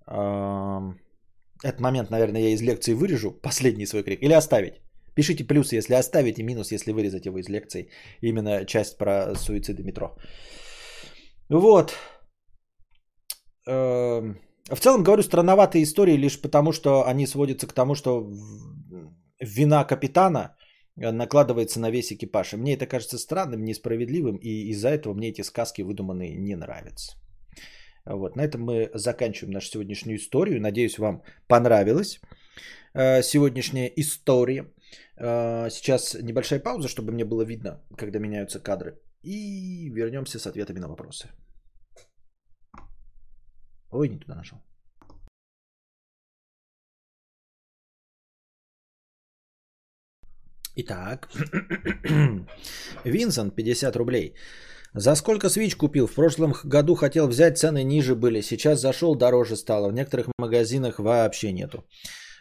Э, этот момент, наверное, я из лекции вырежу, последний свой крик, или оставить. Пишите плюсы, если оставить, и минус, если вырезать его из лекции. Именно часть про суициды метро. Вот. Эм, в целом, говорю, странноватые истории лишь потому, что они сводятся к тому, что вина капитана э, накладывается на весь экипаж. И мне это кажется странным, несправедливым, и из-за этого мне эти сказки выдуманные не нравятся. Вот, на этом мы заканчиваем нашу сегодняшнюю историю. Надеюсь, вам понравилась э, сегодняшняя история. Э, сейчас небольшая пауза, чтобы мне было видно, когда меняются кадры. И вернемся с ответами на вопросы. Ой, не туда нашел. Итак, Винсент, 50 рублей. За сколько свич купил? В прошлом году хотел взять, цены ниже были. Сейчас зашел, дороже стало. В некоторых магазинах вообще нету.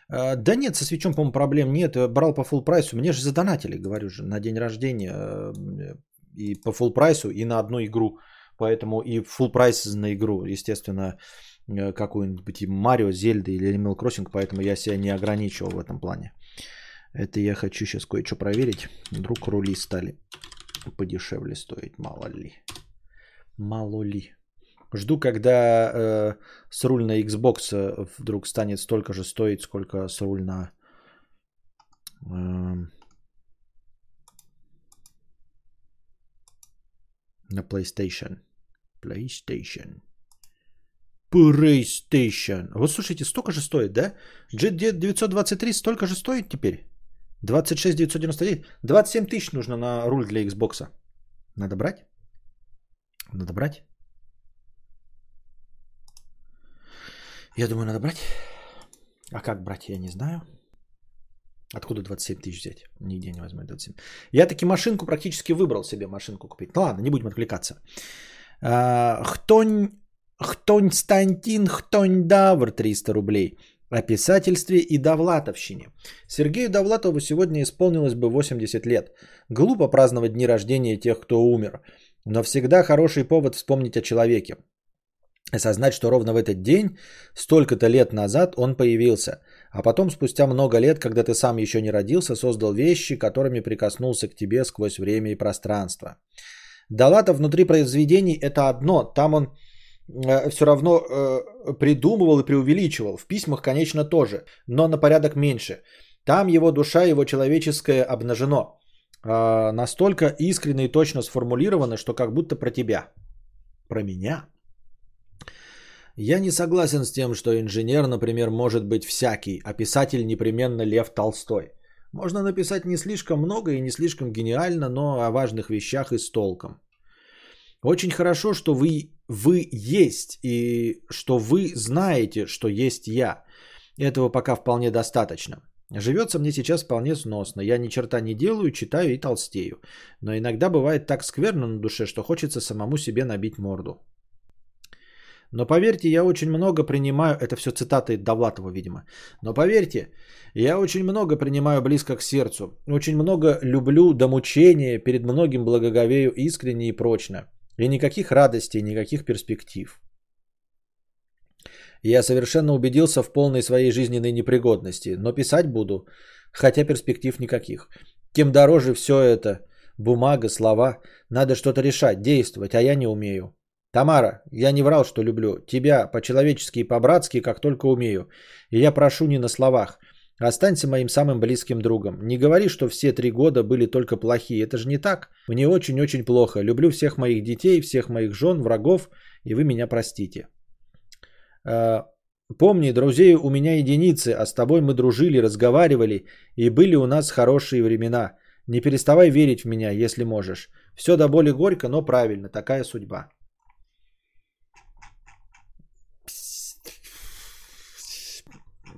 А, да нет, со свечом, по-моему, проблем нет. Брал по full прайсу. Мне же задонатили, говорю же, на день рождения э, и по full прайсу, и на одну игру. Поэтому и full прайс на игру, естественно, э, какую-нибудь Марио, Зельда или Animal Crossing, поэтому я себя не ограничивал в этом плане. Это я хочу сейчас кое-что проверить. Вдруг рули стали подешевле стоить, мало ли. Мало ли. Жду, когда э, с руль на Xbox э, вдруг станет столько же стоить, сколько с руль на... Э, на PlayStation. PlayStation. PlayStation. Вот слушайте, столько же стоит, да? G923 столько же стоит теперь? 26 999. 27 тысяч нужно на руль для Xbox. Надо брать? Надо брать? Я думаю, надо брать. А как брать, я не знаю. Откуда 27 тысяч взять? Нигде не возьму 27. Я таки машинку практически выбрал себе машинку купить. Ну ладно, не будем отвлекаться. А, Хтонь, Хтонь Стантин, Хтонь Давр 300 рублей. О писательстве и Довлатовщине. Сергею Довлатову сегодня исполнилось бы 80 лет. Глупо праздновать дни рождения тех, кто умер. Но всегда хороший повод вспомнить о человеке. Осознать, что ровно в этот день, столько-то лет назад он появился. А потом, спустя много лет, когда ты сам еще не родился, создал вещи, которыми прикоснулся к тебе сквозь время и пространство. Далатов внутри произведений это одно. Там он э, все равно э, придумывал и преувеличивал. В письмах, конечно, тоже, но на порядок меньше. Там его душа, его человеческое обнажено. Э, настолько искренне и точно сформулировано, что как будто про тебя. Про меня? Я не согласен с тем, что инженер, например, может быть всякий, а писатель непременно Лев Толстой. Можно написать не слишком много и не слишком гениально, но о важных вещах и с толком. Очень хорошо, что вы, вы есть и что вы знаете, что есть я. Этого пока вполне достаточно. Живется мне сейчас вполне сносно. Я ни черта не делаю, читаю и толстею. Но иногда бывает так скверно на душе, что хочется самому себе набить морду. Но поверьте, я очень много принимаю, это все цитаты Довлатова, видимо, но поверьте, я очень много принимаю близко к сердцу, очень много люблю до мучения, перед многим благоговею искренне и прочно. И никаких радостей, никаких перспектив. Я совершенно убедился в полной своей жизненной непригодности, но писать буду, хотя перспектив никаких. Тем дороже все это, бумага, слова, надо что-то решать, действовать, а я не умею. Тамара, я не врал, что люблю. Тебя по-человечески и по-братски, как только умею. И я прошу не на словах. Останься моим самым близким другом. Не говори, что все три года были только плохие. Это же не так. Мне очень-очень плохо. Люблю всех моих детей, всех моих жен, врагов, и вы меня простите. А, помни, друзей у меня единицы, а с тобой мы дружили, разговаривали, и были у нас хорошие времена. Не переставай верить в меня, если можешь. Все до боли горько, но правильно, такая судьба.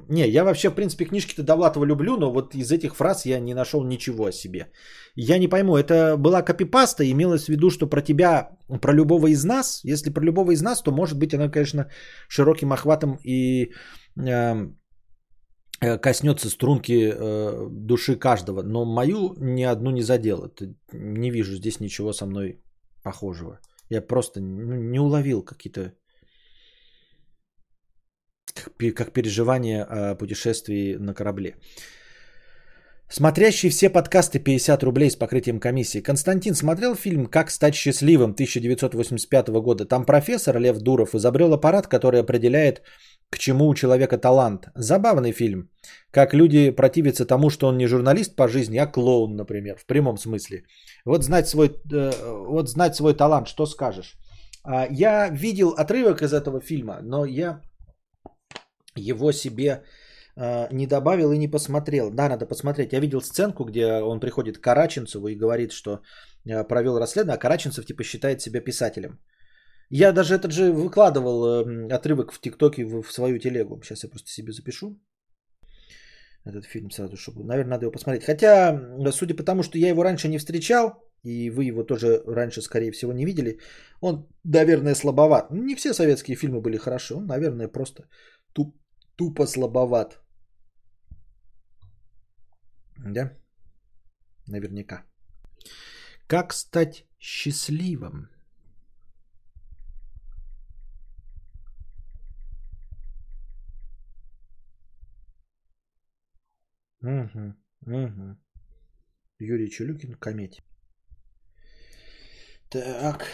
Не, я вообще, в принципе, книжки-то Довлатова люблю, но вот из этих фраз я не нашел ничего о себе. Я не пойму, это была копипаста, имелось в виду, что про тебя, про любого из нас, если про любого из нас, то может быть она, конечно, широким охватом и э, коснется струнки э, души каждого, но мою ни одну не задела. Не вижу здесь ничего со мной похожего. Я просто ну, не уловил какие-то как переживание о путешествии на корабле. Смотрящий все подкасты 50 рублей с покрытием комиссии. Константин смотрел фильм «Как стать счастливым» 1985 года. Там профессор Лев Дуров изобрел аппарат, который определяет, к чему у человека талант. Забавный фильм. Как люди противятся тому, что он не журналист по жизни, а клоун, например, в прямом смысле. Вот знать свой, э, вот знать свой талант, что скажешь? А, я видел отрывок из этого фильма, но я его себе э, не добавил и не посмотрел. Да, надо посмотреть. Я видел сценку, где он приходит к Караченцеву и говорит, что э, провел расследование, а Караченцев типа считает себя писателем. Я даже этот же выкладывал э, отрывок в ТикТоке в, в свою телегу. Сейчас я просто себе запишу этот фильм сразу, чтобы, наверное, надо его посмотреть. Хотя, судя по тому, что я его раньше не встречал, и вы его тоже раньше, скорее всего, не видели, он, наверное, слабоват. Не все советские фильмы были хороши, он, наверное, просто туп, тупо слабоват. Да? Наверняка. Как стать счастливым? Угу, угу. Юрий Челюкин, кометь. Так.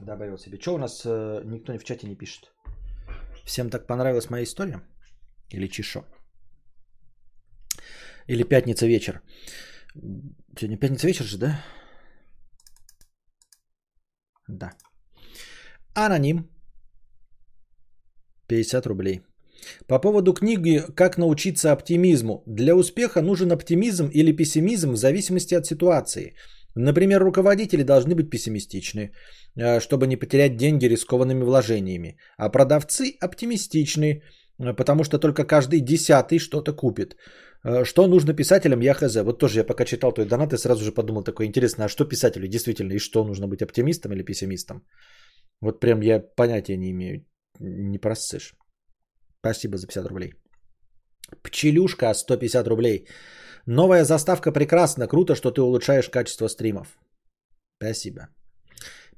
Добавил себе. Что у нас э, никто в чате не пишет? Всем так понравилась моя история? Или чешо? Или пятница вечер? Сегодня пятница вечер же, да? Да. Аноним. 50 рублей. По поводу книги «Как научиться оптимизму». Для успеха нужен оптимизм или пессимизм в зависимости от ситуации. Например, руководители должны быть пессимистичны, э, чтобы не потерять деньги рискованными вложениями, а продавцы оптимистичны, э, потому что только каждый десятый что-то купит. Э, что нужно писателям, я хз. Вот тоже я пока читал твой донат и сразу же подумал такое интересно, а что писателю действительно, и что нужно быть оптимистом или пессимистом? Вот прям я понятия не имею, не просышь. Спасибо за 50 рублей. Пчелюшка 150 рублей. Новая заставка прекрасна. Круто, что ты улучшаешь качество стримов. Спасибо.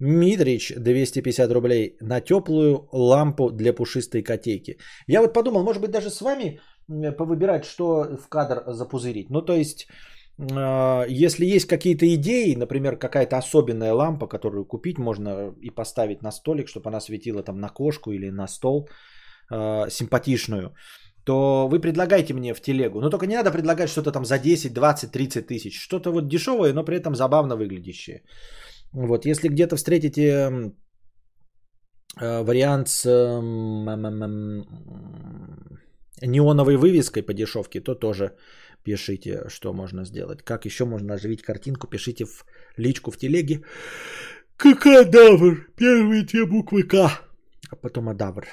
Митрич 250 рублей на теплую лампу для пушистой котейки. Я вот подумал, может быть даже с вами повыбирать, что в кадр запузырить. Ну то есть, а, если есть какие-то идеи, например, какая-то особенная лампа, которую купить можно и поставить на столик, чтобы она светила там на кошку или на стол э, симпатичную, то вы предлагайте мне в телегу. Но только не надо предлагать что-то там за 10, 20, 30 тысяч. Что-то вот дешевое, но при этом забавно выглядящее. Вот, если где-то встретите э, вариант с неоновой вывеской по дешевке, то тоже пишите, что можно сделать. Как еще можно оживить картинку, пишите в личку в телеге. Какадавр. Первые две буквы К. А потом Адавр.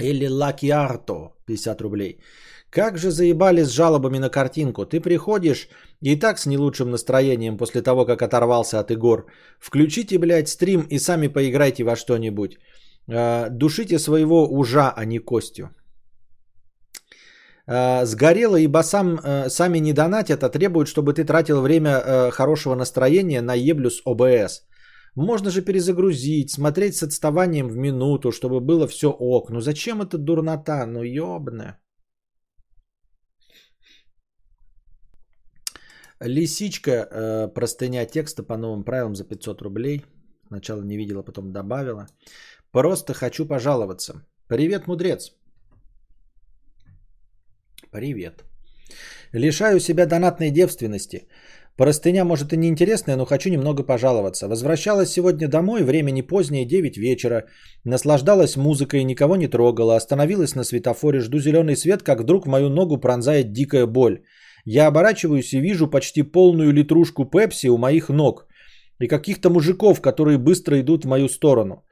Или Лакиарто 50 рублей. Как же заебали с жалобами на картинку. Ты приходишь и так с не лучшим настроением после того, как оторвался от игр. Включите, блядь, стрим и сами поиграйте во что-нибудь. А, душите своего ужа, а не Костю. А, сгорело, ибо сам, э, сами не донатят, а требуют, чтобы ты тратил время э, хорошего настроения на еблю с ОБС. Можно же перезагрузить, смотреть с отставанием в минуту, чтобы было все ок. Ну зачем это дурнота? Ну ёбне. Лисичка, э, простыня текста по новым правилам за 500 рублей. Сначала не видела, потом добавила. Просто хочу пожаловаться. Привет, мудрец. Привет. Лишаю себя донатной девственности. Простыня, может, и не интересная, но хочу немного пожаловаться. Возвращалась сегодня домой, время не позднее, 9 вечера. Наслаждалась музыкой, никого не трогала. Остановилась на светофоре, жду зеленый свет, как вдруг мою ногу пронзает дикая боль. Я оборачиваюсь и вижу почти полную литрушку пепси у моих ног. И каких-то мужиков, которые быстро идут в мою сторону.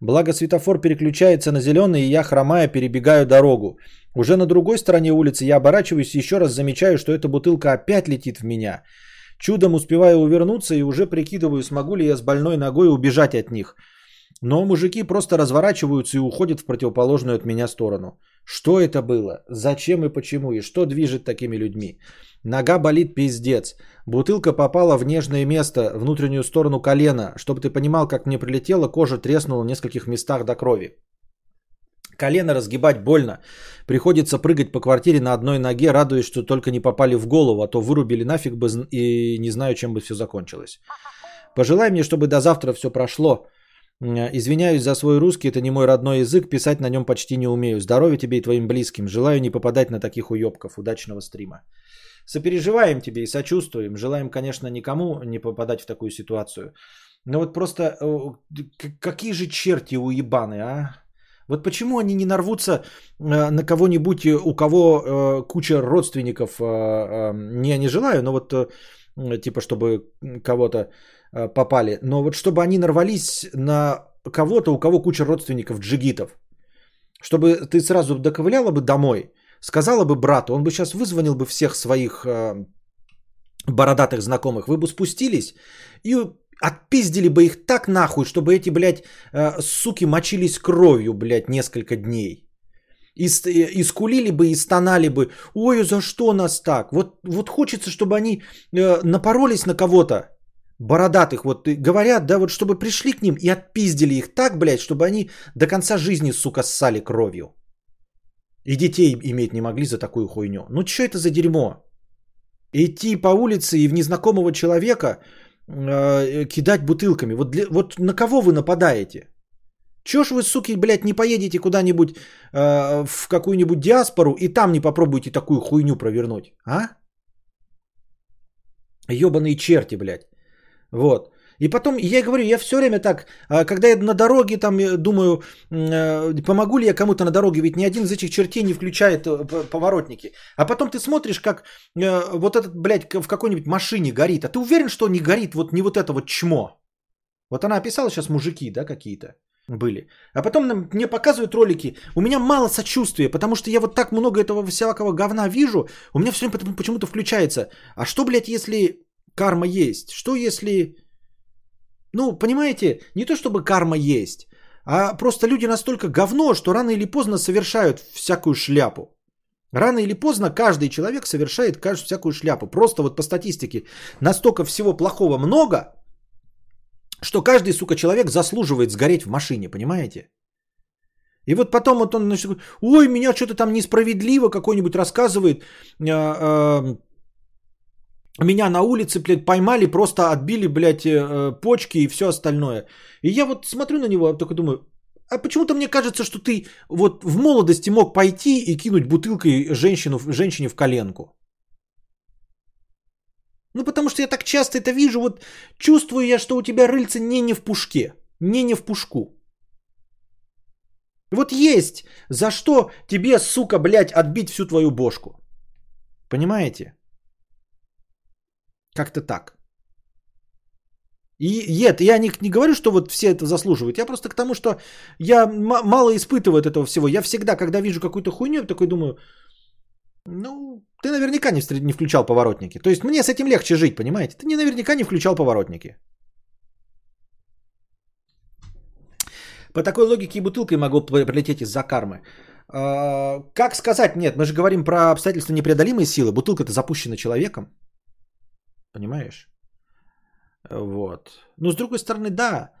Благо светофор переключается на зеленый, и я, хромая, перебегаю дорогу. Уже на другой стороне улицы я оборачиваюсь и еще раз замечаю, что эта бутылка опять летит в меня. Чудом успеваю увернуться и уже прикидываю, смогу ли я с больной ногой убежать от них. Но мужики просто разворачиваются и уходят в противоположную от меня сторону. Что это было? Зачем и почему? И что движет такими людьми? Нога болит пиздец. Бутылка попала в нежное место, внутреннюю сторону колена. Чтобы ты понимал, как мне прилетело, кожа треснула в нескольких местах до крови. Колено разгибать больно. Приходится прыгать по квартире на одной ноге, радуясь, что только не попали в голову, а то вырубили нафиг бы и не знаю, чем бы все закончилось. Пожелай мне, чтобы до завтра все прошло. Извиняюсь за свой русский, это не мой родной язык, писать на нем почти не умею. Здоровья тебе и твоим близким. Желаю не попадать на таких уебков. Удачного стрима. Сопереживаем тебе и сочувствуем. Желаем, конечно, никому не попадать в такую ситуацию. Но вот просто э, какие же черти уебаны, а? Вот почему они не нарвутся э, на кого-нибудь, у кого э, куча родственников, не, не желаю, но вот типа, чтобы кого-то попали, но вот чтобы они нарвались на кого-то, у кого куча родственников джигитов, чтобы ты сразу доковыляла бы домой – Сказала бы брату, он бы сейчас вызвонил бы всех своих э, бородатых знакомых, вы бы спустились и отпиздили бы их так нахуй, чтобы эти, блядь, э, суки мочились кровью, блядь, несколько дней. И, и скулили бы, и стонали бы, ой, за что нас так? Вот, вот хочется, чтобы они э, напоролись на кого-то, бородатых, вот говорят, да, вот чтобы пришли к ним и отпиздили их так, блядь, чтобы они до конца жизни, сука, ссали кровью. И детей иметь не могли за такую хуйню. Ну что это за дерьмо? Идти по улице и в незнакомого человека э, кидать бутылками. Вот, для, вот на кого вы нападаете? Чё ж вы, суки, блядь, не поедете куда-нибудь э, в какую-нибудь диаспору и там не попробуете такую хуйню провернуть, а? Ёбаные черти, блядь. Вот. И потом, я говорю, я все время так, а, когда я на дороге там э, думаю, э, помогу ли я кому-то на дороге, ведь ни один из этих чертей не включает э, поворотники. А потом ты смотришь, как вот этот, блядь, в какой-нибудь машине горит, а ты уверен, что не горит вот не вот это вот чмо? Вот она описала сейчас мужики, да, какие-то были. А потом мне показывают ролики. У меня мало сочувствия, потому что я вот так много этого всякого говна вижу. У меня все время почему-то включается. А что, блядь, если карма есть? Что если ну, понимаете, не то чтобы карма есть, а просто люди настолько говно, что рано или поздно совершают всякую шляпу. Рано или поздно каждый человек совершает каждую всякую шляпу. Просто вот по статистике настолько всего плохого много, что каждый, сука, человек заслуживает сгореть в машине, понимаете? И вот потом вот он значит, ой, меня что-то там несправедливо какой-нибудь рассказывает, а, а, меня на улице, блядь, поймали, просто отбили, блядь, э, почки и все остальное. И я вот смотрю на него, только думаю, а почему-то мне кажется, что ты вот в молодости мог пойти и кинуть бутылкой женщину, женщине в коленку. Ну, потому что я так часто это вижу, вот чувствую я, что у тебя рыльце не не в пушке, не не в пушку. Вот есть за что тебе, сука, блядь, отбить всю твою бошку. Понимаете? Как-то так. И нет, я не, не говорю, что вот все это заслуживают. Я просто к тому, что я м- мало испытываю от этого всего. Я всегда, когда вижу какую-то хуйню, такой думаю, ну, ты наверняка не, не включал поворотники. То есть мне с этим легче жить, понимаете? Ты не наверняка не включал поворотники. По такой логике и бутылкой могу прилететь из-за кармы. А, как сказать нет? Мы же говорим про обстоятельства непреодолимой силы. Бутылка-то запущена человеком. Понимаешь? Вот. Но с другой стороны, да,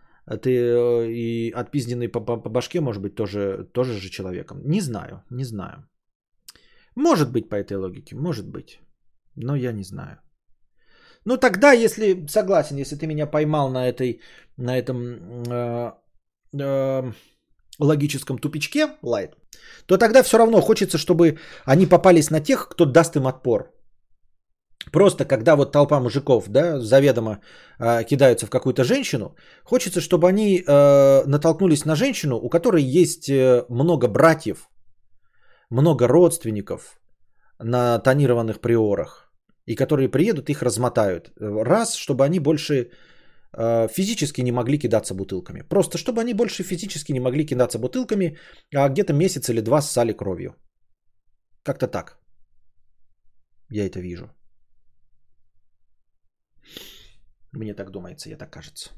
ты э, и отпизденный по, по, по башке может быть тоже, тоже же человеком. Не знаю, не знаю. Может быть по этой логике, может быть. Но я не знаю. Ну тогда, если согласен, если ты меня поймал на этой, на этом э, э, логическом тупичке, лайт, то тогда все равно хочется, чтобы они попались на тех, кто даст им отпор. Просто когда вот толпа мужиков, да, заведомо э, кидаются в какую-то женщину, хочется, чтобы они э, натолкнулись на женщину, у которой есть э, много братьев, много родственников на тонированных приорах, и которые приедут, их размотают. Раз, чтобы они больше э, физически не могли кидаться бутылками. Просто чтобы они больше физически не могли кидаться бутылками, а где-то месяц или два ссали кровью. Как-то так. Я это вижу. Мне так думается, я так кажется.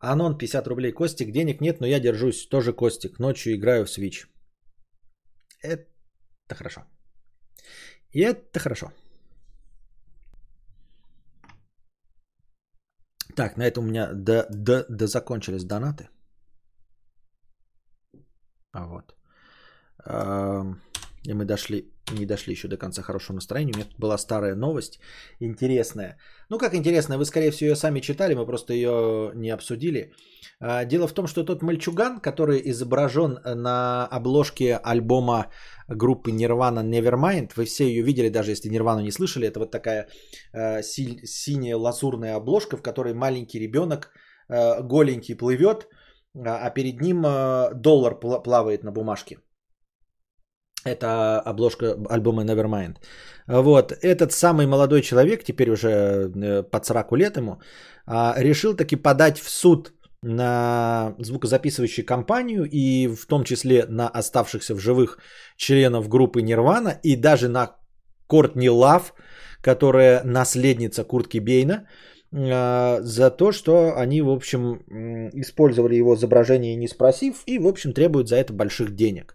Анон 50 рублей. Костик, денег нет, но я держусь. Тоже Костик. Ночью играю в Switch. Это хорошо. И это хорошо. Так, на этом у меня до, до, до закончились донаты. А вот. И мы дошли, не дошли еще до конца хорошего настроения. У меня тут была старая новость, интересная. Ну, как интересная, вы, скорее всего, ее сами читали, мы просто ее не обсудили. А, дело в том, что тот мальчуган, который изображен на обложке альбома группы Nirvana Nevermind, вы все ее видели, даже если Нирвану не слышали, это вот такая э, синяя лазурная обложка, в которой маленький ребенок э, голенький плывет, а, а перед ним э, доллар плавает на бумажке. Это обложка альбома Nevermind. Вот, этот самый молодой человек, теперь уже э, под 40 лет ему, а, решил таки подать в суд на звукозаписывающую компанию и в том числе на оставшихся в живых членов группы Нирвана и даже на Кортни Лав, которая наследница Куртки Бейна, а, за то, что они, в общем, использовали его изображение не спросив и, в общем, требуют за это больших денег.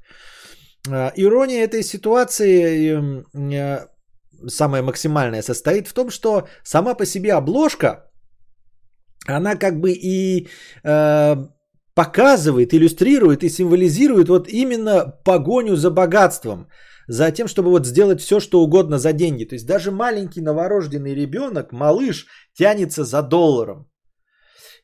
А, ирония этой ситуации а, самая максимальная состоит в том, что сама по себе обложка, она как бы и показывает, иллюстрирует и символизирует вот именно погоню за богатством, за тем, чтобы вот сделать все, что угодно за деньги. То есть даже маленький новорожденный ребенок, малыш, тянется за долларом.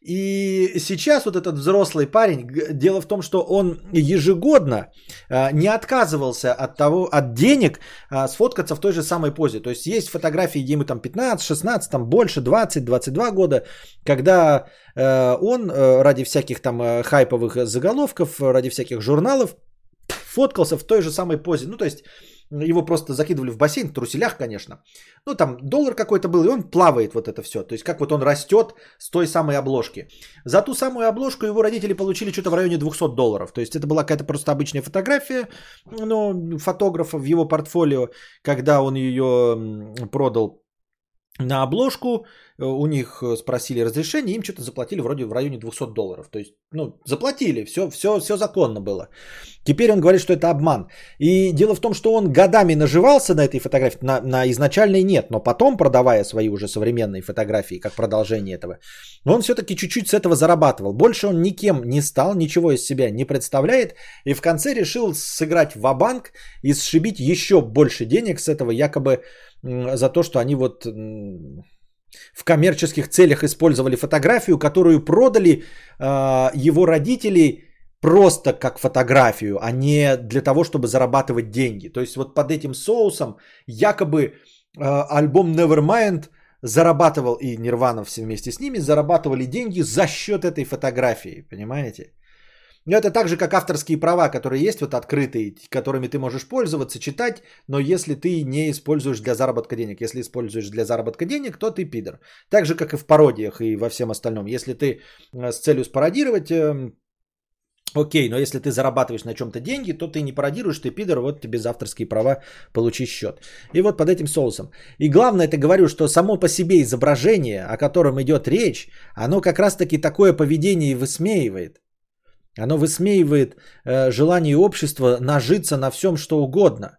И сейчас вот этот взрослый парень, дело в том, что он ежегодно а, не отказывался от того, от денег а, сфоткаться в той же самой позе. То есть есть фотографии, где ему там 15, 16, там больше, 20, 22 года, когда э, он э, ради всяких там э, хайповых заголовков, ради всяких журналов фоткался в той же самой позе. Ну, то есть его просто закидывали в бассейн, в труселях, конечно. Ну, там доллар какой-то был, и он плавает вот это все. То есть, как вот он растет с той самой обложки. За ту самую обложку его родители получили что-то в районе 200 долларов. То есть, это была какая-то просто обычная фотография, ну, фотографа в его портфолио, когда он ее продал на обложку, у них э, спросили разрешение, им что-то заплатили вроде в районе 200 долларов. То есть, ну, заплатили, все, все, все законно было. Теперь он говорит, что это обман. И дело в том, что он годами наживался на этой фотографии, на, на изначальной нет, но потом, продавая свои уже современные фотографии, как продолжение этого, он все-таки чуть-чуть с этого зарабатывал. Больше он никем не стал, ничего из себя не представляет, и в конце решил сыграть в банк и сшибить еще больше денег с этого якобы за то, что они вот в коммерческих целях использовали фотографию, которую продали э, его родители просто как фотографию, а не для того, чтобы зарабатывать деньги. То есть вот под этим соусом якобы э, альбом Nevermind зарабатывал, и Нирвана все вместе с ними, зарабатывали деньги за счет этой фотографии, понимаете? Но это так же, как авторские права, которые есть вот открытые, которыми ты можешь пользоваться, читать, но если ты не используешь для заработка денег. Если используешь для заработка денег, то ты пидор. Так же, как и в пародиях и во всем остальном. Если ты э, с целью спародировать, эм, Окей, но если ты зарабатываешь на чем-то деньги, то ты не пародируешь, ты пидор, вот тебе за авторские права получи счет. И вот под этим соусом. И главное, это говорю, что само по себе изображение, о котором идет речь, оно как раз-таки такое поведение и высмеивает. Оно высмеивает э, желание общества нажиться на всем, что угодно.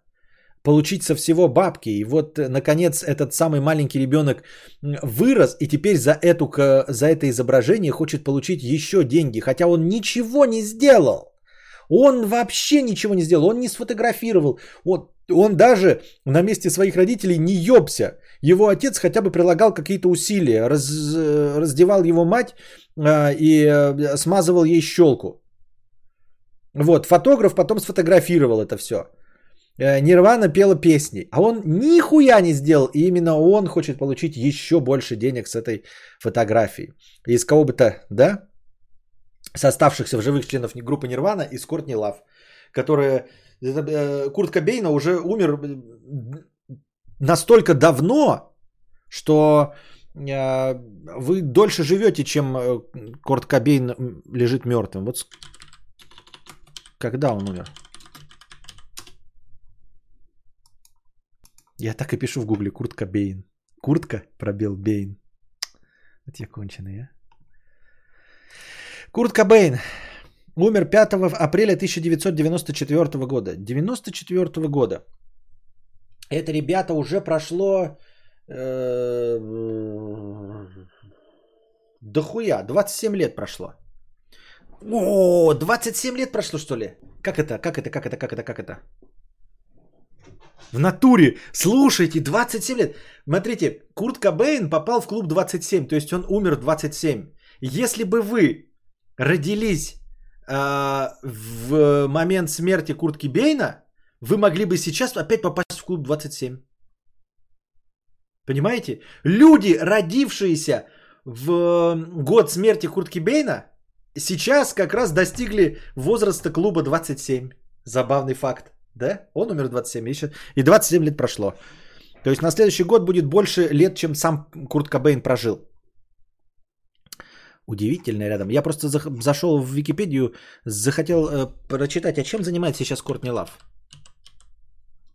Получить со всего бабки. И вот, э, наконец, этот самый маленький ребенок вырос, и теперь за, эту, за это изображение хочет получить еще деньги, хотя он ничего не сделал. Он вообще ничего не сделал, он не сфотографировал. Вот, он даже на месте своих родителей не ёбся. Его отец хотя бы прилагал какие-то усилия, раз, э, раздевал его мать э, и э, смазывал ей щелку. Вот, фотограф потом сфотографировал это все. Э, Нирвана пела песни, а он нихуя не сделал, и именно он хочет получить еще больше денег с этой фотографии. Из кого бы то, да, с оставшихся в живых членов группы Нирвана из Кортни Лав, которая, э, Курт Кобейна уже умер э, настолько давно, что вы дольше живете, чем Курт Кобейн лежит мертвым. Вот когда он умер? Я так и пишу в гугле Куртка Бейн. Куртка пробел Бейн. Вот я конченый, а. Курт Кобейн умер 5 апреля 1994 года. 94 года. Это, ребята, уже прошло... Э, дохуя, 27 лет прошло. О, 27 лет прошло, что ли? Как это, как это, как это, как это, как это? В натуре. Слушайте, 27 лет. Смотрите, Курт Кобейн попал в клуб 27, то есть он умер в 27. Если бы вы родились э, в момент смерти Куртки Бейна, вы могли бы сейчас опять попасть в клуб 27. Понимаете? Люди, родившиеся в год смерти Куртки Бейна, сейчас как раз достигли возраста клуба 27. Забавный факт, да? Он умер в 27, еще... и 27 лет прошло. То есть на следующий год будет больше лет, чем сам Курт Кобейн прожил. Удивительно рядом. Я просто зашел в Википедию, захотел э, прочитать, а чем занимается сейчас Кортни Лав.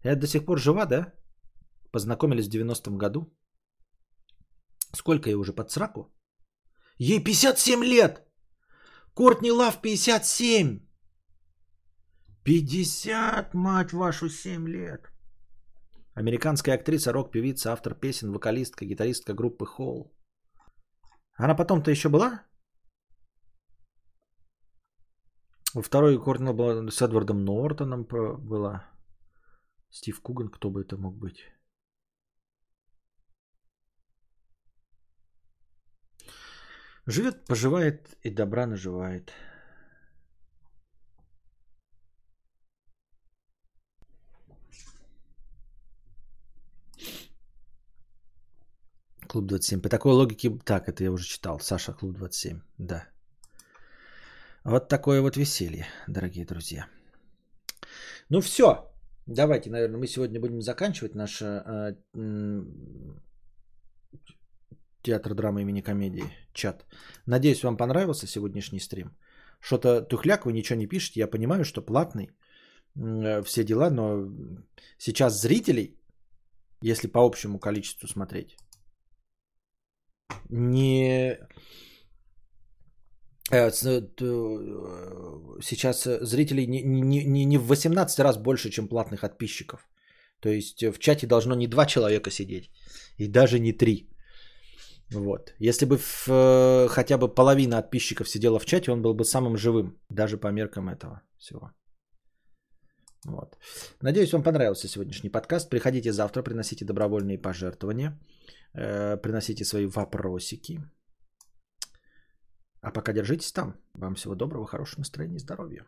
Это до сих пор жива, да? Познакомились в 90-м году. Сколько ей уже под сраку? Ей 57 лет! Кортни Лав 57. 50, мать вашу, 7 лет. Американская актриса, рок-певица, автор песен, вокалистка, гитаристка группы Холл. Она потом-то еще была? Во второй Кортнелл была с Эдвардом Нортоном была. Стив Куган, кто бы это мог быть? Живет, поживает и добра наживает. Клуб 27. По такой логике, так, это я уже читал. Саша, Клуб 27. Да. Вот такое вот веселье, дорогие друзья. Ну все. Давайте, наверное, мы сегодня будем заканчивать наш э, театр драмы имени комедии, чат. Надеюсь, вам понравился сегодняшний стрим. Что-то тухляк, вы ничего не пишете. Я понимаю, что платный, э, все дела, но сейчас зрителей, если по общему количеству смотреть, не э, э, сейчас зрителей не, не, не, не в 18 раз больше, чем платных подписчиков. То есть в чате должно не два человека сидеть, и даже не три. Вот. Если бы в, э, хотя бы половина подписчиков сидела в чате, он был бы самым живым, даже по меркам этого всего. Вот. Надеюсь, вам понравился сегодняшний подкаст. Приходите завтра, приносите добровольные пожертвования, э, приносите свои вопросики. А пока держитесь там. Вам всего доброго, хорошего настроения и здоровья.